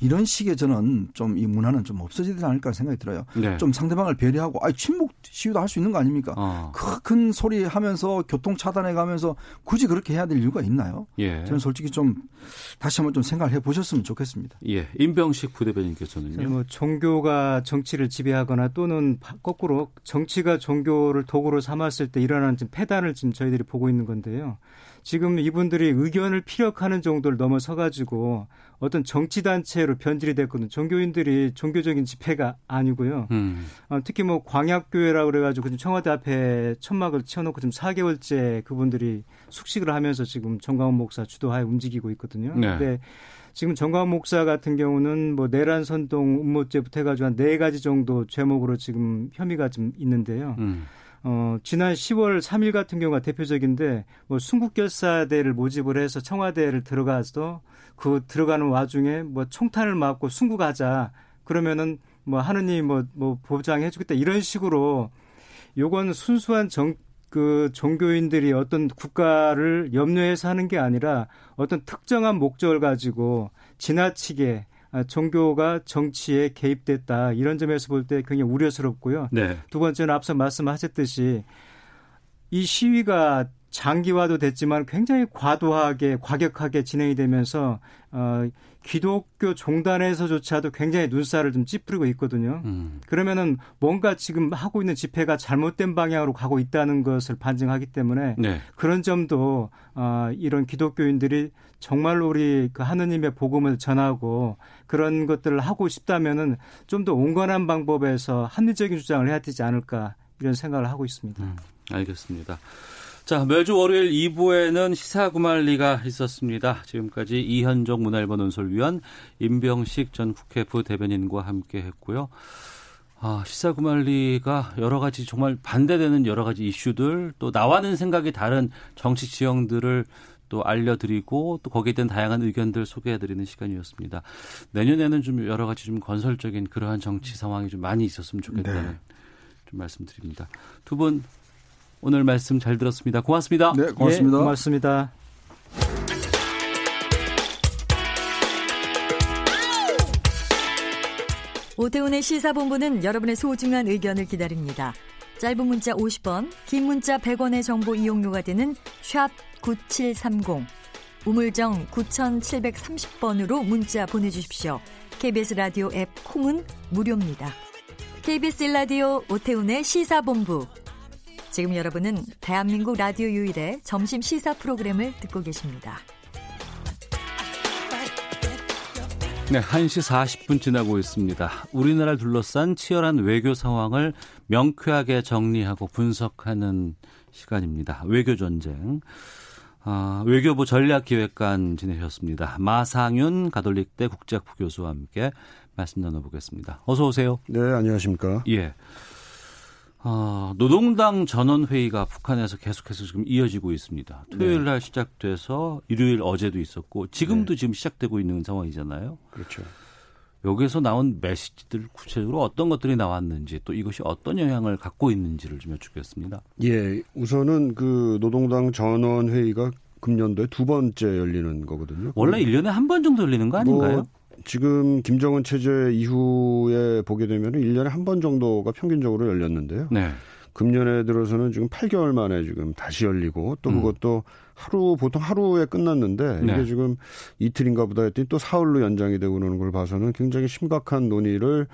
이런 식의 저는 좀 이 문화는 좀 없어지지 않을까 생각이 들어요. 네. 좀 상대방을 배려하고 아 침묵 시위도 할 수 있는 거 아닙니까? 어. 큰 소리 하면서 교통 차단해 가면서 굳이 그렇게 해야 될 이유가 있나요? 예. 저는 솔직히 좀 다시 한번 좀 생각을 해 보셨으면 좋겠습니다. 예. 임병식 부대변인께서는요. 뭐 종교가 정치를 지배하거나 또는 거꾸로 정치가 종교를 도구로 삼았을 때 일어나는 지금 폐단을 지금 저희들이 보고 있는 건데요. 지금 이분들이 의견을 피력하는 정도를 넘어서 가지고 어떤 정치 단체로 변질이 됐거든요. 종교인들이 종교적인 집회가 아니고요. 음. 어, 특히 뭐 광약교회라 그래가지고 지금 청와대 앞에 천막을 치워놓고 지금 4개월째 그분들이 숙식을 하면서 지금 정광훈 목사 주도하에 움직이고 있거든요. 네. 근데 지금 정광훈 목사 같은 경우는 뭐 내란 선동 음모죄부터 해가지고 한 네 가지 정도 죄목으로 지금 혐의가 좀 있는데요. 음. 어, 지난 10월 3일 같은 경우가 대표적인데 뭐 순국결사대를 모집을 해서 청와대를 들어가서 그 들어가는 와중에 뭐 총탄을 맞고 순국하자. 그러면은 뭐 하느님 뭐, 뭐 보장해 주겠다. 이런 식으로 요건 순수한 정, 그 종교인들이 어떤 국가를 염려해서 하는 게 아니라 어떤 특정한 목적을 가지고 지나치게 아, 종교가 정치에 개입됐다 이런 점에서 볼 때 굉장히 우려스럽고요. 네. 두 번째는 앞서 말씀하셨듯이 이 시위가 장기화도 됐지만 굉장히 과도하게 과격하게 진행이 되면서 어 기독교 종단에서조차도 굉장히 눈살을 좀 찌푸리고 있거든요. 음. 그러면은 뭔가 지금 하고 있는 집회가 잘못된 방향으로 가고 있다는 것을 반증하기 때문에 네. 그런 점도 어 이런 기독교인들이 정말로 우리 그 하느님의 복음을 전하고 그런 것들을 하고 싶다면은 좀 더 온건한 방법에서 합리적인 주장을 해야 되지 않을까 이런 생각을 하고 있습니다. 음, 알겠습니다. 자, 매주 월요일 2부에는 시사구말리가 있었습니다. 지금까지 이현정 문화일보 논설위원 임병식 전 국회 부대변인과 함께 했고요. 아, 시사구말리가 여러 가지 정말 반대되는 여러 가지 이슈들 또 나와는 생각이 다른 정치 지형들을 또 알려드리고 또 거기에 대한 다양한 의견들 소개해드리는 시간이었습니다. 내년에는 좀 여러 가지 좀 건설적인 그러한 정치 상황이 좀 많이 있었으면 좋겠다는 네. 좀 말씀드립니다. 두분 오늘 말씀 잘 들었습니다. 고맙습니다. 네, 고맙습니다. 예, 고맙습니다. 오태훈의 시사본부는 여러분의 소중한 의견을 기다립니다. 짧은 문자 50원, 긴 문자 100원의 정보 이용료가 되는 샵 9730, 우물정 9730번으로 문자 보내주십시오. KBS 라디오 앱 콩은 무료입니다. KBS 라디오 오태훈의 시사본부. 지금 여러분은 대한민국 라디오 유일의 점심 시사 프로그램을 듣고 계십니다. 네, 1시 40분 지나고 있습니다. 우리나라를 둘러싼 치열한 외교 상황을 명쾌하게 정리하고 분석하는 시간입니다. 외교 전쟁. 아, 외교부 전략기획관 지내셨습니다. 마상윤 가톨릭대 국제학부 교수와 함께 말씀 나눠보겠습니다. 어서 오세요. 네, 안녕하십니까. 예. 아, 노동당 전원회의가 북한에서 계속해서 지금 이어지고 있습니다. 토요일 날 네. 시작돼서 일요일 어제도 있었고 지금도 네. 지금 시작되고 있는 상황이잖아요. 그렇죠. 여기에서 나온 메시지들 구체적으로 어떤 것들이 나왔는지 또 이것이 어떤 영향을 갖고 있는지를 좀 여쭙겠습니다. 예, 우선은 그 노동당 전원회의가 금년도에 두 번째 열리는 거거든요. 원래 1년에 한 번 정도 열리는 거 아닌가요? 뭐 지금 김정은 체제 이후에 보게 되면 1년에 한 번 정도가 평균적으로 열렸는데요. 네. 금년에 들어서는 지금 8개월 만에 지금 다시 열리고 또 음. 그것도 음. 하루 보통 하루에 끝났는데 네. 이게 지금 이틀인가 보다 했더니 또 사흘로 연장이 되고 그러는 걸 봐서는 굉장히 심각한 논의를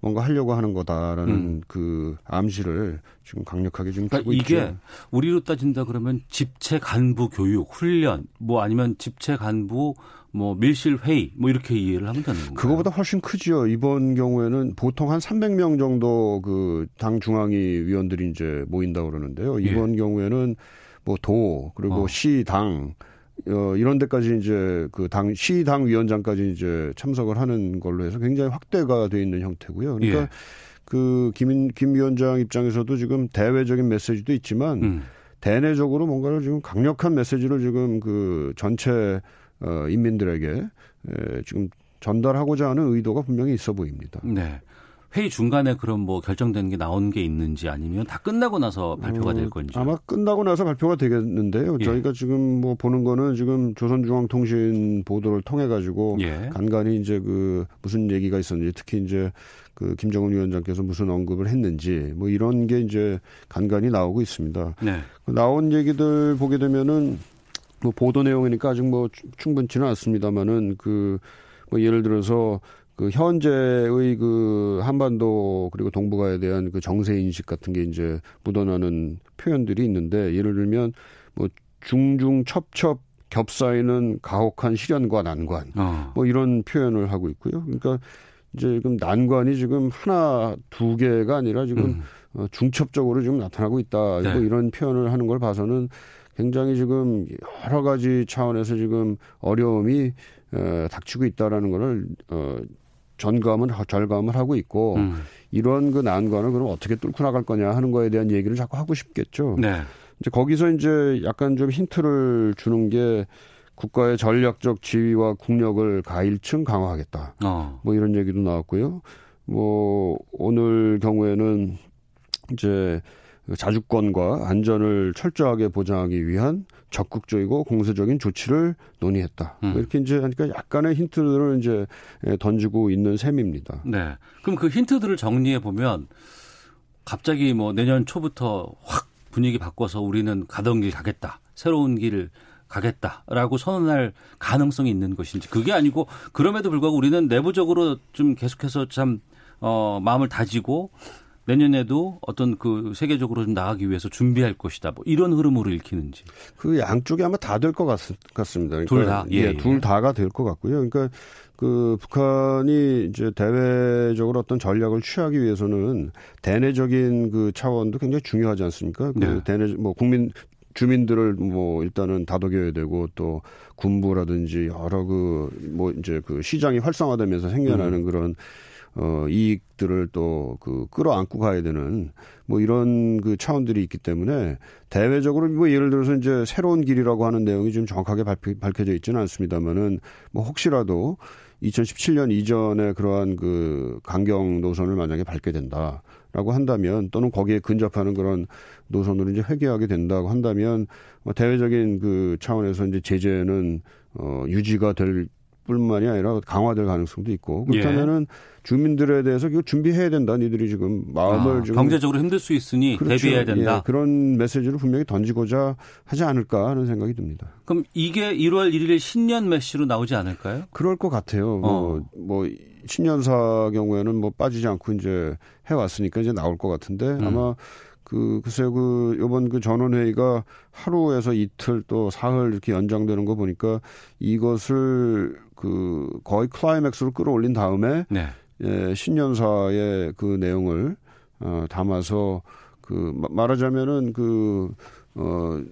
뭔가 하려고 하는 거다라는 음. 그 암시를 지금 강력하게 지금 그러니까 이게 있죠. 우리로 따진다 그러면 집체 간부 교육 훈련 뭐 아니면 집체 간부 뭐 밀실 회의 뭐 이렇게 이해를 하면 되는 건가요? 그거보다 훨씬 크지요. 이번 경우에는 보통 한 300명 정도 그 당 중앙위 위원들이 이제 모인다 그러는데요. 예. 이번 예. 경우에는 뭐 도 그리고 어. 시당 어, 이런 데까지 이제 그 당 시당 위원장까지 이제 참석을 하는 걸로 해서 굉장히 확대가 돼 있는 형태고요. 그러니까 예. 그 김 김 위원장 입장에서도 지금 대외적인 메시지도 있지만 음. 대내적으로 뭔가를 지금 강력한 메시지를 지금 그 전체 어, 인민들에게 에, 지금 전달하고자 하는 의도가 분명히 있어 보입니다. 네. 회의 중간에 그럼 뭐 결정된 게 나온 게 있는지 아니면 다 끝나고 나서 발표가 될 어, 건지 아마 끝나고 나서 발표가 되겠는데요. 예. 저희가 지금 뭐 보는 거는 지금 조선중앙통신 보도를 통해 가지고 예. 간간히 이제 그 무슨 얘기가 있었는지 특히 이제 그 김정은 위원장께서 무슨 언급을 했는지 뭐 이런 게 이제 간간히 나오고 있습니다. 네. 나온 얘기들 보게 되면은 뭐 보도 내용이니까 아직 뭐 충분치는 않습니다만은 그 뭐 예를 들어서 그 현재의 그 한반도 그리고 동북아에 대한 그 정세 인식 같은 게 이제 묻어나는 표현들이 있는데 예를 들면 뭐 중중 첩첩 겹사이는 가혹한 시련과 난관 어. 뭐 이런 표현을 하고 있고요. 그러니까 이제 지금 난관이 지금 하나 두 개가 아니라 지금 음. 어, 중첩적으로 지금 나타나고 있다. 네. 뭐 이런 표현을 하는 걸 봐서는 굉장히 지금 여러 가지 차원에서 지금 어려움이 어, 닥치고 있다라는 거를 어, 전감은 절감을 하고 있고 음. 이런 그 난관을 그럼 어떻게 뚫고 나갈 거냐 하는 거에 대한 얘기를 자꾸 하고 싶겠죠. 네. 이제 거기서 이제 약간 좀 힌트를 주는 게 국가의 전략적 지위와 국력을 가일층 강화하겠다. 어. 뭐 이런 얘기도 나왔고요. 뭐 오늘 경우에는 이제 자주권과 안전을 철저하게 보장하기 위한 적극적이고 공세적인 조치를 논의했다. 음. 이렇게 이제 하니까 약간의 힌트들을 이제 던지고 있는 셈입니다. 네. 그럼 그 힌트들을 정리해 보면 갑자기 뭐 내년 초부터 확 분위기 바꿔서 우리는 가던 길 가겠다. 새로운 길을 가겠다라고 선언할 가능성이 있는 것인지 그게 아니고 그럼에도 불구하고 우리는 내부적으로 좀 계속해서 참 어, 마음을 다지고 내년에도 어떤 그 세계적으로 좀 나가기 위해서 준비할 것이다. 뭐 이런 흐름으로 읽히는지. 그 양쪽이 아마 다 될 것 같습니다. 그러니까 둘 다. 예, 예. 둘 다가 될 것 같고요. 그러니까 그 북한이 이제 대외적으로 어떤 전략을 취하기 위해서는 대내적인 그 차원도 굉장히 중요하지 않습니까? 그 네. 대내 뭐 국민 주민들을 뭐 일단은 다독여야 되고 또 군부라든지 여러 그 뭐 이제 그 시장이 활성화되면서 생겨나는 음. 그런 어, 이익들을 또 그 끌어안고 가야 되는 뭐 이런 그 차원들이 있기 때문에 대외적으로 뭐 예를 들어서 이제 새로운 길이라고 하는 내용이 좀 정확하게 발표, 밝혀 져 있지는 않습니다만은 뭐 혹시라도 2017년 이전에 그러한 그 강경 노선을 만약에 밟게 된다라고 한다면 또는 거기에 근접하는 그런 노선으로 이제 회귀하게 된다고 한다면 뭐 대외적인 그 차원에서 이제 제재는 어 유지가 될 뿐만이 아니라 강화될 가능성도 있고 그렇다면은 예. 주민들에 대해서 이거 준비해야 된다. 니들이 지금 마음을 아, 좀 경제적으로 힘들 수 있으니 그렇죠. 대비해야 된다. 예, 그런 메시지를 분명히 던지고자 하지 않을까 하는 생각이 듭니다. 그럼 이게 1월 1일 신년 메시로 나오지 않을까요? 그럴 것 같아요. 뭐, 어. 뭐, 뭐 신년사 경우에는 뭐 빠지지 않고 이제 해 왔으니까 이제 나올 것 같은데 음. 아마 그 글쎄요 그 요번 그 전원 회의가 하루에서 이틀 또 사흘 이렇게 연장되는 거 보니까 이것을 그 거의 클라이맥스로 끌어올린 다음에 네. 예, 신년사의 그 내용을 어, 담아서 그 말하자면은 그 어,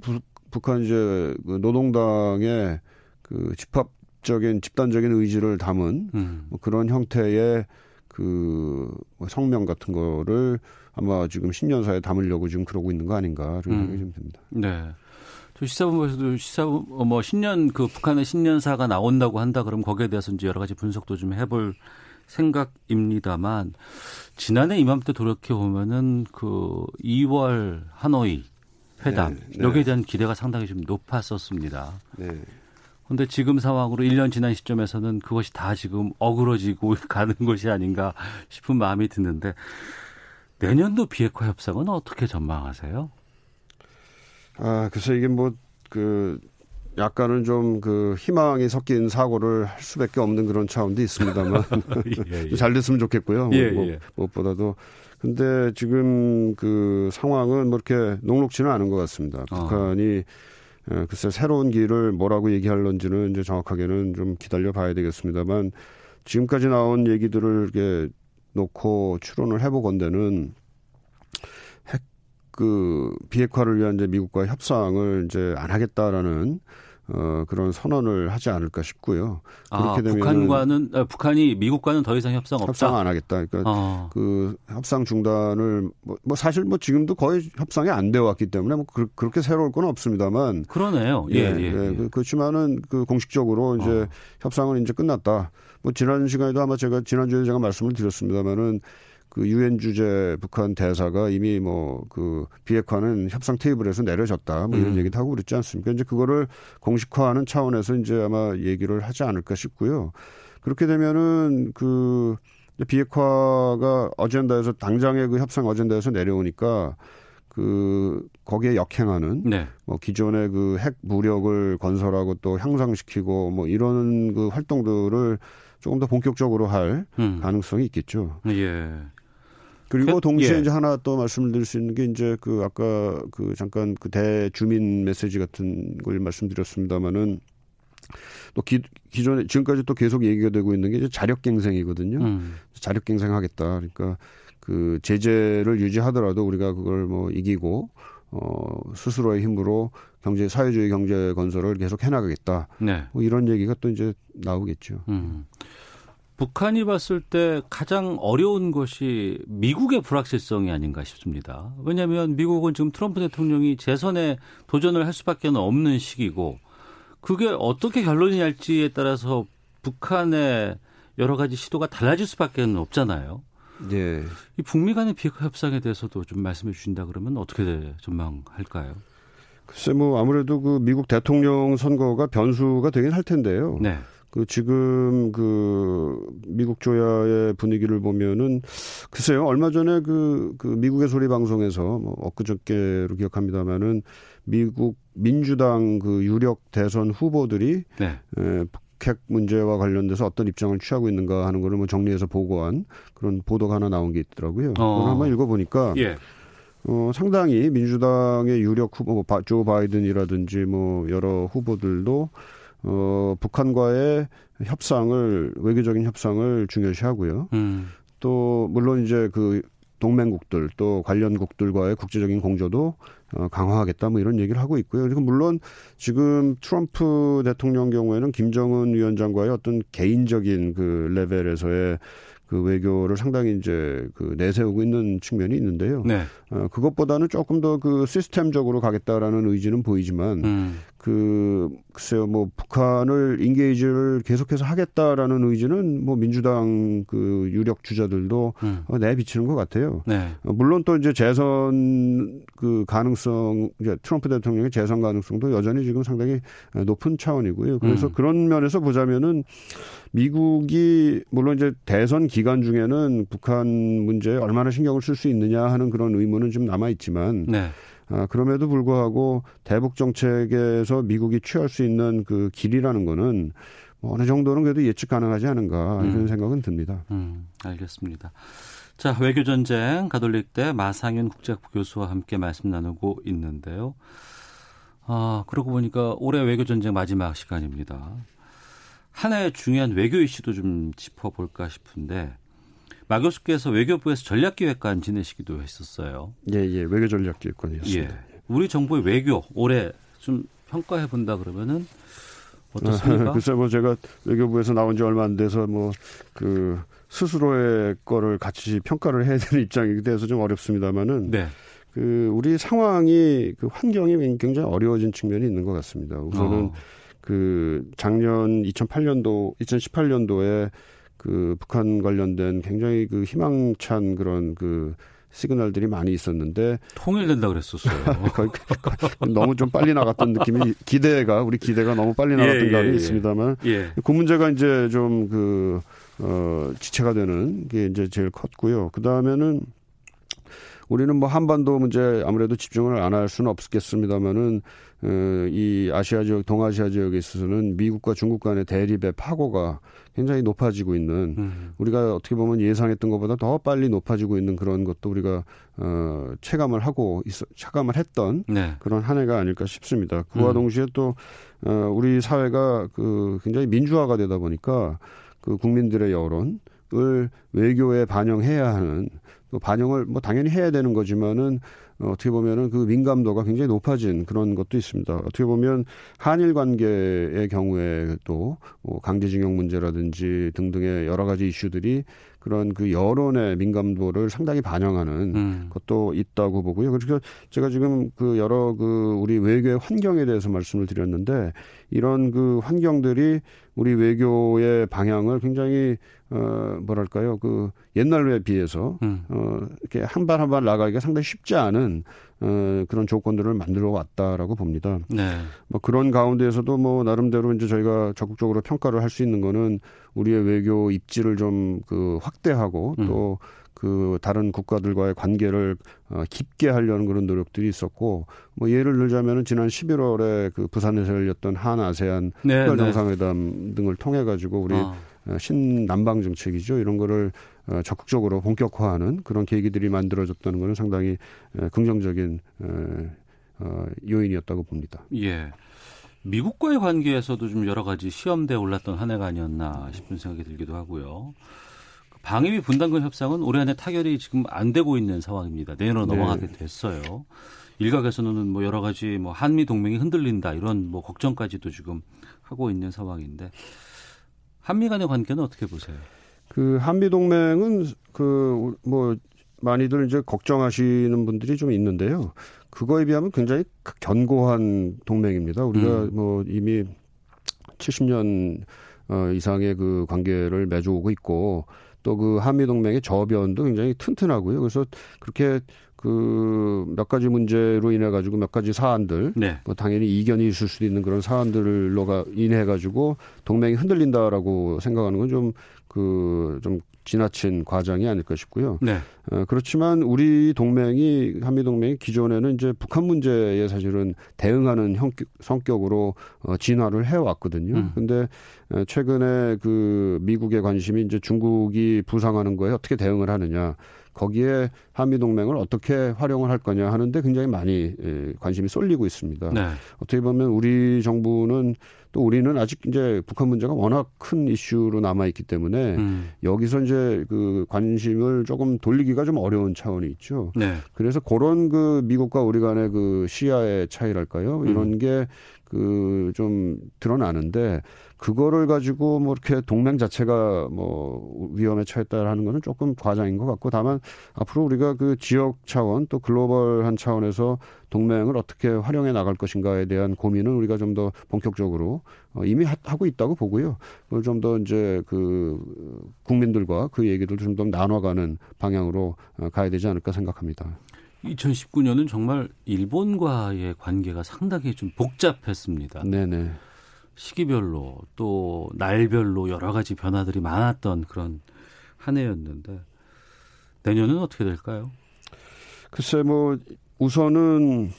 부, 북한 이제 그 노동당의 그 집합적인 집단적인 의지를 담은 음. 뭐 그런 형태의 그 성명 같은 거를 아마 지금 신년사에 담으려고 지금 그러고 있는 거 아닌가 그런 음. 생각이 좀 듭니다. 네. 시사본부에서도 시사 뭐 신년 그 북한의 신년사가 나온다고 한다 그러면 거기에 대해서 이제 여러 가지 분석도 좀 해볼 생각입니다만 지난해 이맘때 돌이켜 보면은 그 2월 하노이 회담 네, 네. 여기에 대한 기대가 상당히 좀 높았었습니다. 네. 근데 지금 상황으로 1년 지난 시점에서는 그것이 다 지금 어그러지고 (laughs) 가는 것이 아닌가 싶은 마음이 드는데 내년도 비핵화 협상은 어떻게 전망하세요? 아, 글쎄 이게 뭐 그 약간은 좀 그 희망이 섞인 사고를 할 수밖에 없는 그런 차원도 있습니다만 (laughs) 예, 예. (laughs) 잘 됐으면 좋겠고요. 예, 뭐, 예. 무엇보다도 근데 지금 그 상황은 뭐 이렇게 녹록지는 않은 것 같습니다. 어. 북한이 어, 글쎄 새로운 길을 뭐라고 얘기할런지는 이제 정확하게는 좀 기다려 봐야 되겠습니다만 지금까지 나온 얘기들을 이렇게 놓고 추론을 해보건대는 그 비핵화를 위한 이제 미국과 협상을 이제 안 하겠다라는 어, 그런 선언을 하지 않을까 싶고요. 아, 그렇게 되면 북한과는 아, 북한이 미국과는 더 이상 협상 없다. 협상 안 하겠다. 그러니까 아. 그 협상 중단을 뭐, 뭐, 사실 뭐 지금도 거의 협상이 안 되어 왔기 때문에 뭐 그, 렇게 새로울 건 없습니다만 그러네요. 예, 예, 예, 예. 그, 그렇지만은 그 공식적으로 이제 어. 협상은 이제 끝났다. 뭐 지난 시간에도 아마 제가 지난주에 제가 말씀을 드렸습니다만은 그 유엔 주재 북한 대사가 이미 뭐 그 비핵화는 협상 테이블에서 내려졌다 뭐 이런 음. 얘기도 하고 그랬지 않습니까? 이제 그거를 공식화하는 차원에서 이제 아마 얘기를 하지 않을까 싶고요. 그렇게 되면은 그 비핵화가 어젠다에서 당장의 그 협상 어젠다에서 내려오니까 그 거기에 역행하는 네. 뭐 기존의 그 핵 무력을 건설하고 또 향상시키고 뭐 이런 그 활동들을 조금 더 본격적으로 할 음. 가능성이 있겠죠. 예. 그리고 그, 동시에 예. 이제 하나 또 말씀을 드릴 수 있는 게 이제 그 아까 그 잠깐 그 대주민 메시지 같은 걸 말씀드렸습니다마는 또 기, 기존에 지금까지 또 계속 얘기가 되고 있는 게 이제 자력갱생이거든요. 음. 자력갱생하겠다. 그러니까 그 제재를 유지하더라도 우리가 그걸 뭐 이기고 어 스스로의 힘으로 경제 사회주의 경제 건설을 계속 해나가겠다. 네. 뭐 이런 얘기가 또 이제 나오겠죠. 음. 북한이 봤을 때 가장 어려운 것이 미국의 불확실성이 아닌가 싶습니다. 왜냐하면 미국은 지금 트럼프 대통령이 재선에 도전을 할 수밖에 없는 시기고 그게 어떻게 결론이 날지에 따라서 북한의 여러 가지 시도가 달라질 수밖에 없잖아요. 네. 이 북미 간의 비핵화 협상에 대해서도 좀 말씀해 주신다 그러면 어떻게 전망할까요? 글쎄 뭐 아무래도 그 미국 대통령 선거가 변수가 되긴 할 텐데요. 네. 그 지금 그 미국 조야의 분위기를 보면은 글쎄요 얼마 전에 그, 그 미국의 소리 방송에서 뭐 엊그저께로 기억합니다만은 미국 민주당 그 유력 대선 후보들이 네. 에, 북핵 문제와 관련돼서 어떤 입장을 취하고 있는가 하는 거를 뭐 정리해서 보고한 그런 보도가 하나 나온 게 있더라고요. 어. 그걸 한번 읽어보니까 예. 어, 상당히 민주당의 유력 후보, 뭐, 조 바이든이라든지 뭐 여러 후보들도 어, 북한과의 협상을 외교적인 협상을 중요시하고요. 음. 또 물론 이제 그 동맹국들 또 관련국들과의 국제적인 공조도 어, 강화하겠다 뭐 이런 얘기를 하고 있고요. 그리고 물론 지금 트럼프 대통령 경우에는 김정은 위원장과의 어떤 개인적인 그 레벨에서의 그 외교를 상당히 이제 그 내세우고 있는 측면이 있는데요. 네. 어, 그것보다는 조금 더 그 시스템적으로 가겠다라는 의지는 보이지만 음. 그 글쎄요 뭐 북한을 인게이지를 계속해서 하겠다라는 의지는 뭐 민주당 그 유력 주자들도 음. 어, 내비치는 것 같아요. 네. 어, 물론 또 이제 재선 그 가능성 이제 트럼프 대통령의 재선 가능성도 여전히 지금 상당히 높은 차원이고요. 그래서 음. 그런 면에서 보자면은 미국이 물론 이제 대선 기간 중에는 북한 문제에 얼마나 신경을 쓸 수 있느냐 하는 그런 의문은 좀 남아 있지만 네. 아, 그럼에도 불구하고 대북 정책에서 미국이 취할 수 있는 그 길이라는 거는 뭐 어느 정도는 그래도 예측 가능하지 않은가 이런 음. 생각은 듭니다. 음, 알겠습니다. 자, 외교 전쟁 가톨릭대 마상윤 국제학부 교수와 함께 말씀 나누고 있는데요. 아, 그러고 보니까 올해 외교 전쟁 마지막 시간입니다. 하나의 중요한 외교 이슈도 좀 짚어볼까 싶은데 마 교수께서 외교부에서 전략기획관 지내시기도 했었어요. 예, 예, 외교 전략기획관이었습니다. 예. 우리 정부의 외교 올해 좀 평가해 본다 그러면은 어떻습니까? (laughs) 글쎄 뭐 제가 외교부에서 나온 지 얼마 안 돼서 뭐 그 스스로의 거를 같이 평가를 해야 되는 입장이 돼서 좀 어렵습니다만은 네. 그 우리 상황이 그 환경이 굉장히 어려워진 측면이 있는 것 같습니다. 우선은 어. 그 작년 2008년도 2018년도에 그 북한 관련된 굉장히 그 희망찬 그런 그 시그널들이 많이 있었는데 통일된다 그랬었어요. (laughs) 너무 좀 빨리 나갔던 느낌이 기대가 우리 기대가 너무 빨리 나갔던 예, 감이 예, 예, 있습니다만 예. 그 문제가 이제 좀그 어, 지체가 되는 게 이제 제일 컸고요. 그 다음에는 우리는 뭐 한반도 문제 아무래도 집중을 안 할 수는 없겠습니다만은 어, 이 아시아 지역, 동아시아 지역에 있어서는 미국과 중국 간의 대립의 파고가 굉장히 높아지고 있는 음. 우리가 어떻게 보면 예상했던 것보다 더 빨리 높아지고 있는 그런 것도 우리가 어, 체감을 하고 있어, 체감을 했던 네. 그런 한 해가 아닐까 싶습니다. 그와 음. 동시에 또 어, 우리 사회가 그 굉장히 민주화가 되다 보니까 그 국민들의 여론 을 외교에 반영해야 하는 또 반영을 뭐 당연히 해야 되는 거지만은 어, 어떻게 보면은 그 민감도가 굉장히 높아진 그런 것도 있습니다. 어떻게 보면 한일 관계의 경우에 또 뭐 강제징용 문제라든지 등등의 여러 가지 이슈들이 그런 그 여론의 민감도를 상당히 반영하는 음. 것도 있다고 보고요. 그래서 제가 지금 그 여러 그 우리 외교의 환경에 대해서 말씀을 드렸는데 이런 그 환경들이 우리 외교의 방향을 굉장히 어 뭐랄까요 그 옛날에 비해서 음. 어 이렇게 한 발 한 발 나가기가 상당히 쉽지 않은 어 그런 조건들을 만들어 왔다라고 봅니다. 네. 뭐 그런 가운데에서도 뭐 나름대로 이제 저희가 적극적으로 평가를 할 수 있는 거는 우리의 외교 입지를 좀 그 확대하고 음. 또그 다른 국가들과의 관계를 어, 깊게 하려는 그런 노력들이 있었고 뭐 예를 들자면은 지난 11월에 그 부산에서 열렸던 한 아세안 네, 특별 정상회담 네. 등을 통해 가지고 우리 어. 어. 신남방 정책이죠 이런 거를 어, 적극적으로 본격화하는 그런 계기들이 만들어졌다는 것은 상당히 어, 긍정적인 요인이었다고 봅니다. 예. 미국과의 관계에서도 좀 여러 가지 시험대에 올랐던 한 해가 아니었나 싶은 생각이 들기도 하고요. 그 방위비 분담금 협상은 올해 안에 타결이 지금 안 되고 있는 상황입니다. 내년으로 네. 넘어가게 됐어요. 일각에서는 뭐 여러 가지 뭐 한미 동맹이 흔들린다 이런 뭐 걱정까지도 지금 하고 있는 상황인데 한미 간의 관계는 어떻게 보세요? 그 한미 동맹은 그 뭐 많이들 이제 걱정하시는 분들이 좀 있는데요. 그거에 비하면 굉장히 견고한 동맹입니다. 우리가 음. 뭐 이미 70년 어, 이상의 그 관계를 맺어오고 있고 또 그 한미 동맹의 저변도 굉장히 튼튼하고요. 그래서 그렇게 그 몇 가지 문제로 인해 가지고 몇 가지 사안들 네. 뭐 당연히 이견이 있을 수도 있는 그런 사안들로가 인해 가지고 동맹이 흔들린다라고 생각하는 건 좀 그좀 지나친 과정이 아닐까 싶고요. 네. 어, 그렇지만 우리 동맹이 한미 동맹이 기존에는 이제 북한 문제에 사실은 대응하는 형격, 성격으로 어, 진화를 해왔거든요. 음. 근데 어, 최근에 그 미국의 관심이 이제 중국이 부상하는 거에 어떻게 대응을 하느냐. 거기에 한미 동맹을 어떻게 활용을 할 거냐 하는데 굉장히 많이 예, 관심이 쏠리고 있습니다. 네. 어떻게 보면 우리 정부는 또 우리는 아직 이제 북한 문제가 워낙 큰 이슈로 남아 있기 때문에 음. 여기서 이제 그 관심을 조금 돌리기가 좀 어려운 차원이 있죠. 네. 그래서 그런 그 미국과 우리 간의 그 시야의 차이랄까요? 이런 음. 게그 좀 드러나는데 그거를 가지고 뭐 이렇게 동맹 자체가 뭐 위험에 처했다라는 거는 조금 과장인 것 같고 다만 앞으로 우리가 그 지역 차원 또 글로벌한 차원에서 동맹을 어떻게 활용해 나갈 것인가에 대한 고민은 우리가 좀 더 본격적으로 어, 이미 하고 있다고 보고요. 그걸 좀 더 이제 그 국민들과 그 얘기를 좀 더 나눠가는 방향으로 어, 가야 되지 않을까 생각합니다. 2019년은 정말 일본과의 관계가 상당히 좀 복잡했습니다. 네네. 시기별로 또 날별로 여러 가지 변화들이 많았던 그런 한 해였는데 내년은 어떻게 될까요? 글쎄 뭐 우선은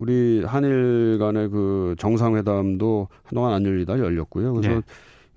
우리 한일 간의 그 정상회담도 한동안 안 열리다 열렸고요. 그래서 네.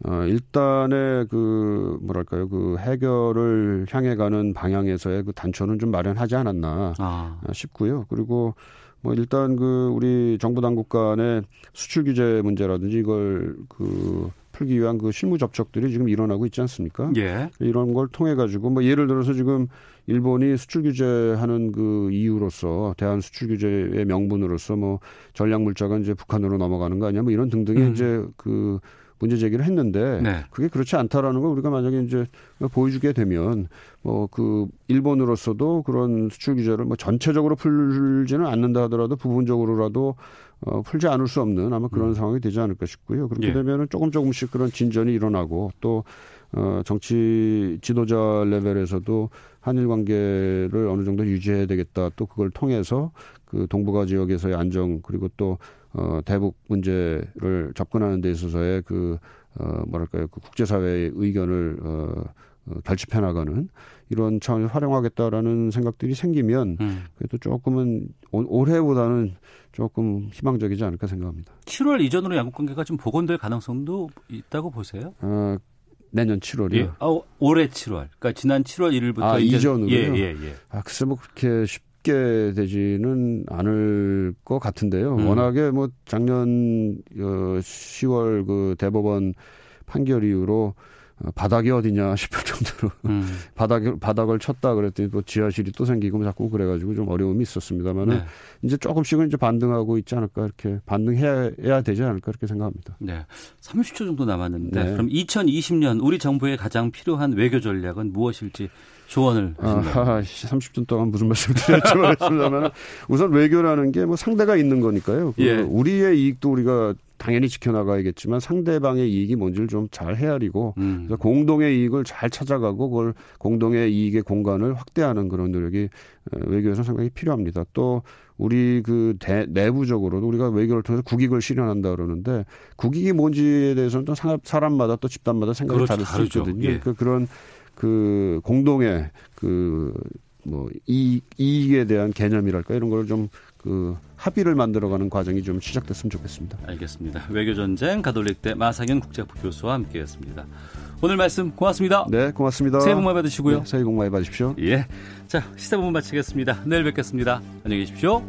어, 일단의 그 뭐랄까요 그 해결을 향해 가는 방향에서의 그 단초는 좀 마련하지 않았나 아. 싶고요. 그리고 뭐 일단 그 우리 정부 당국 간의 수출 규제 문제라든지 이걸 그 풀기 위한 그 실무 접촉들이 지금 일어나고 있지 않습니까? 예. 이런 걸 통해 가지고 뭐 예를 들어서 지금 일본이 수출 규제하는 그 이유로서 대한 수출 규제의 명분으로서 뭐 전략 물자가 이제 북한으로 넘어가는 거 아니야? 뭐 이런 등등의 음. 이제 그 문제 제기를 했는데 네. 그게 그렇지 않다라는 걸 우리가 만약에 이제 보여주게 되면 뭐 그 일본으로서도 그런 수출 규제를 뭐 전체적으로 풀지는 않는다 하더라도 부분적으로라도 어, 풀지 않을 수 없는 아마 그런 음. 상황이 되지 않을까 싶고요. 그렇게 예. 되면은 조금 조금씩 그런 진전이 일어나고 또 어, 정치 지도자 레벨에서도 한일 관계를 어느 정도 유지해야 되겠다. 또 그걸 통해서 그 동북아 지역에서의 안정 그리고 또 어, 대북 문제를 접근하는 데 있어서의 그, 어, 뭐랄까요, 그 국제사회의 의견을, 어, 어, 결집해 나가는 이런 차원을 활용하겠다라는 생각들이 생기면 음. 그래도 조금은 올해보다는 조금 희망적이지 않을까 생각합니다. 7월 이전으로 양국 관계가 좀 복원될 가능성도 있다고 보세요? 어, 내년 7월이요? 예. 아, 올해 7월. 그러니까 지난 7월 1일부터 아, 이전으로요? 예, 예, 예. 아, 글쎄 뭐 그렇게 쉽 쉽게 되지는 않을 것 같은데요. 음. 워낙에 뭐 작년 어 10월 그 대법원 판결 이후로 어, 바닥이 어디냐 싶을 정도로 음. (laughs) 바닥 바닥을 쳤다 그랬더니 또 지하실이 또 생기고 뭐 자꾸 그래가지고 좀 어려움이 있었습니다만은 네. 이제 조금씩은 이제 반등하고 있지 않을까 이렇게 반등해야 되지 않을까 이렇게 생각합니다. 네, 30초 정도 남았는데 네. 그럼 2020년 우리 정부에 가장 필요한 외교 전략은 무엇일지 조언을 하신다. 아, 30분 동안 무슨 말씀 드릴지 모르겠습니다만 우선 외교라는 게 뭐 상대가 있는 거니까요. 그 예. 우리의 이익도 우리가 당연히 지켜나가야겠지만 상대방의 이익이 뭔지를 좀 잘 헤아리고 음. 그래서 공동의 이익을 잘 찾아가고 그걸 공동의 이익의 공간을 확대하는 그런 노력이 어, 외교에서 상당히 필요합니다. 또 우리 그 대, 내부적으로도 우리가 외교를 통해서 국익을 실현한다 그러는데 국익이 뭔지에 대해서는 또 사람마다 또 집단마다 생각이 그렇죠, 다를 수 다르죠. 있거든요. 예. 그 그런 그 공동의 그뭐 이익, 이익에 대한 개념이랄까 이런 걸 좀 그 합의를 만들어가는 과정이 좀 시작됐으면 좋겠습니다. 알겠습니다. 외교 전쟁 가톨릭대 마상현 국제학부 교수와 함께했습니다. 오늘 말씀 고맙습니다. 네, 고맙습니다. 새해 복 많이 받으시고요. 네, 새해 복 많이 받으십시오. 예. 자, 시사본부 마치겠습니다. 내일 뵙겠습니다. 안녕히 계십시오.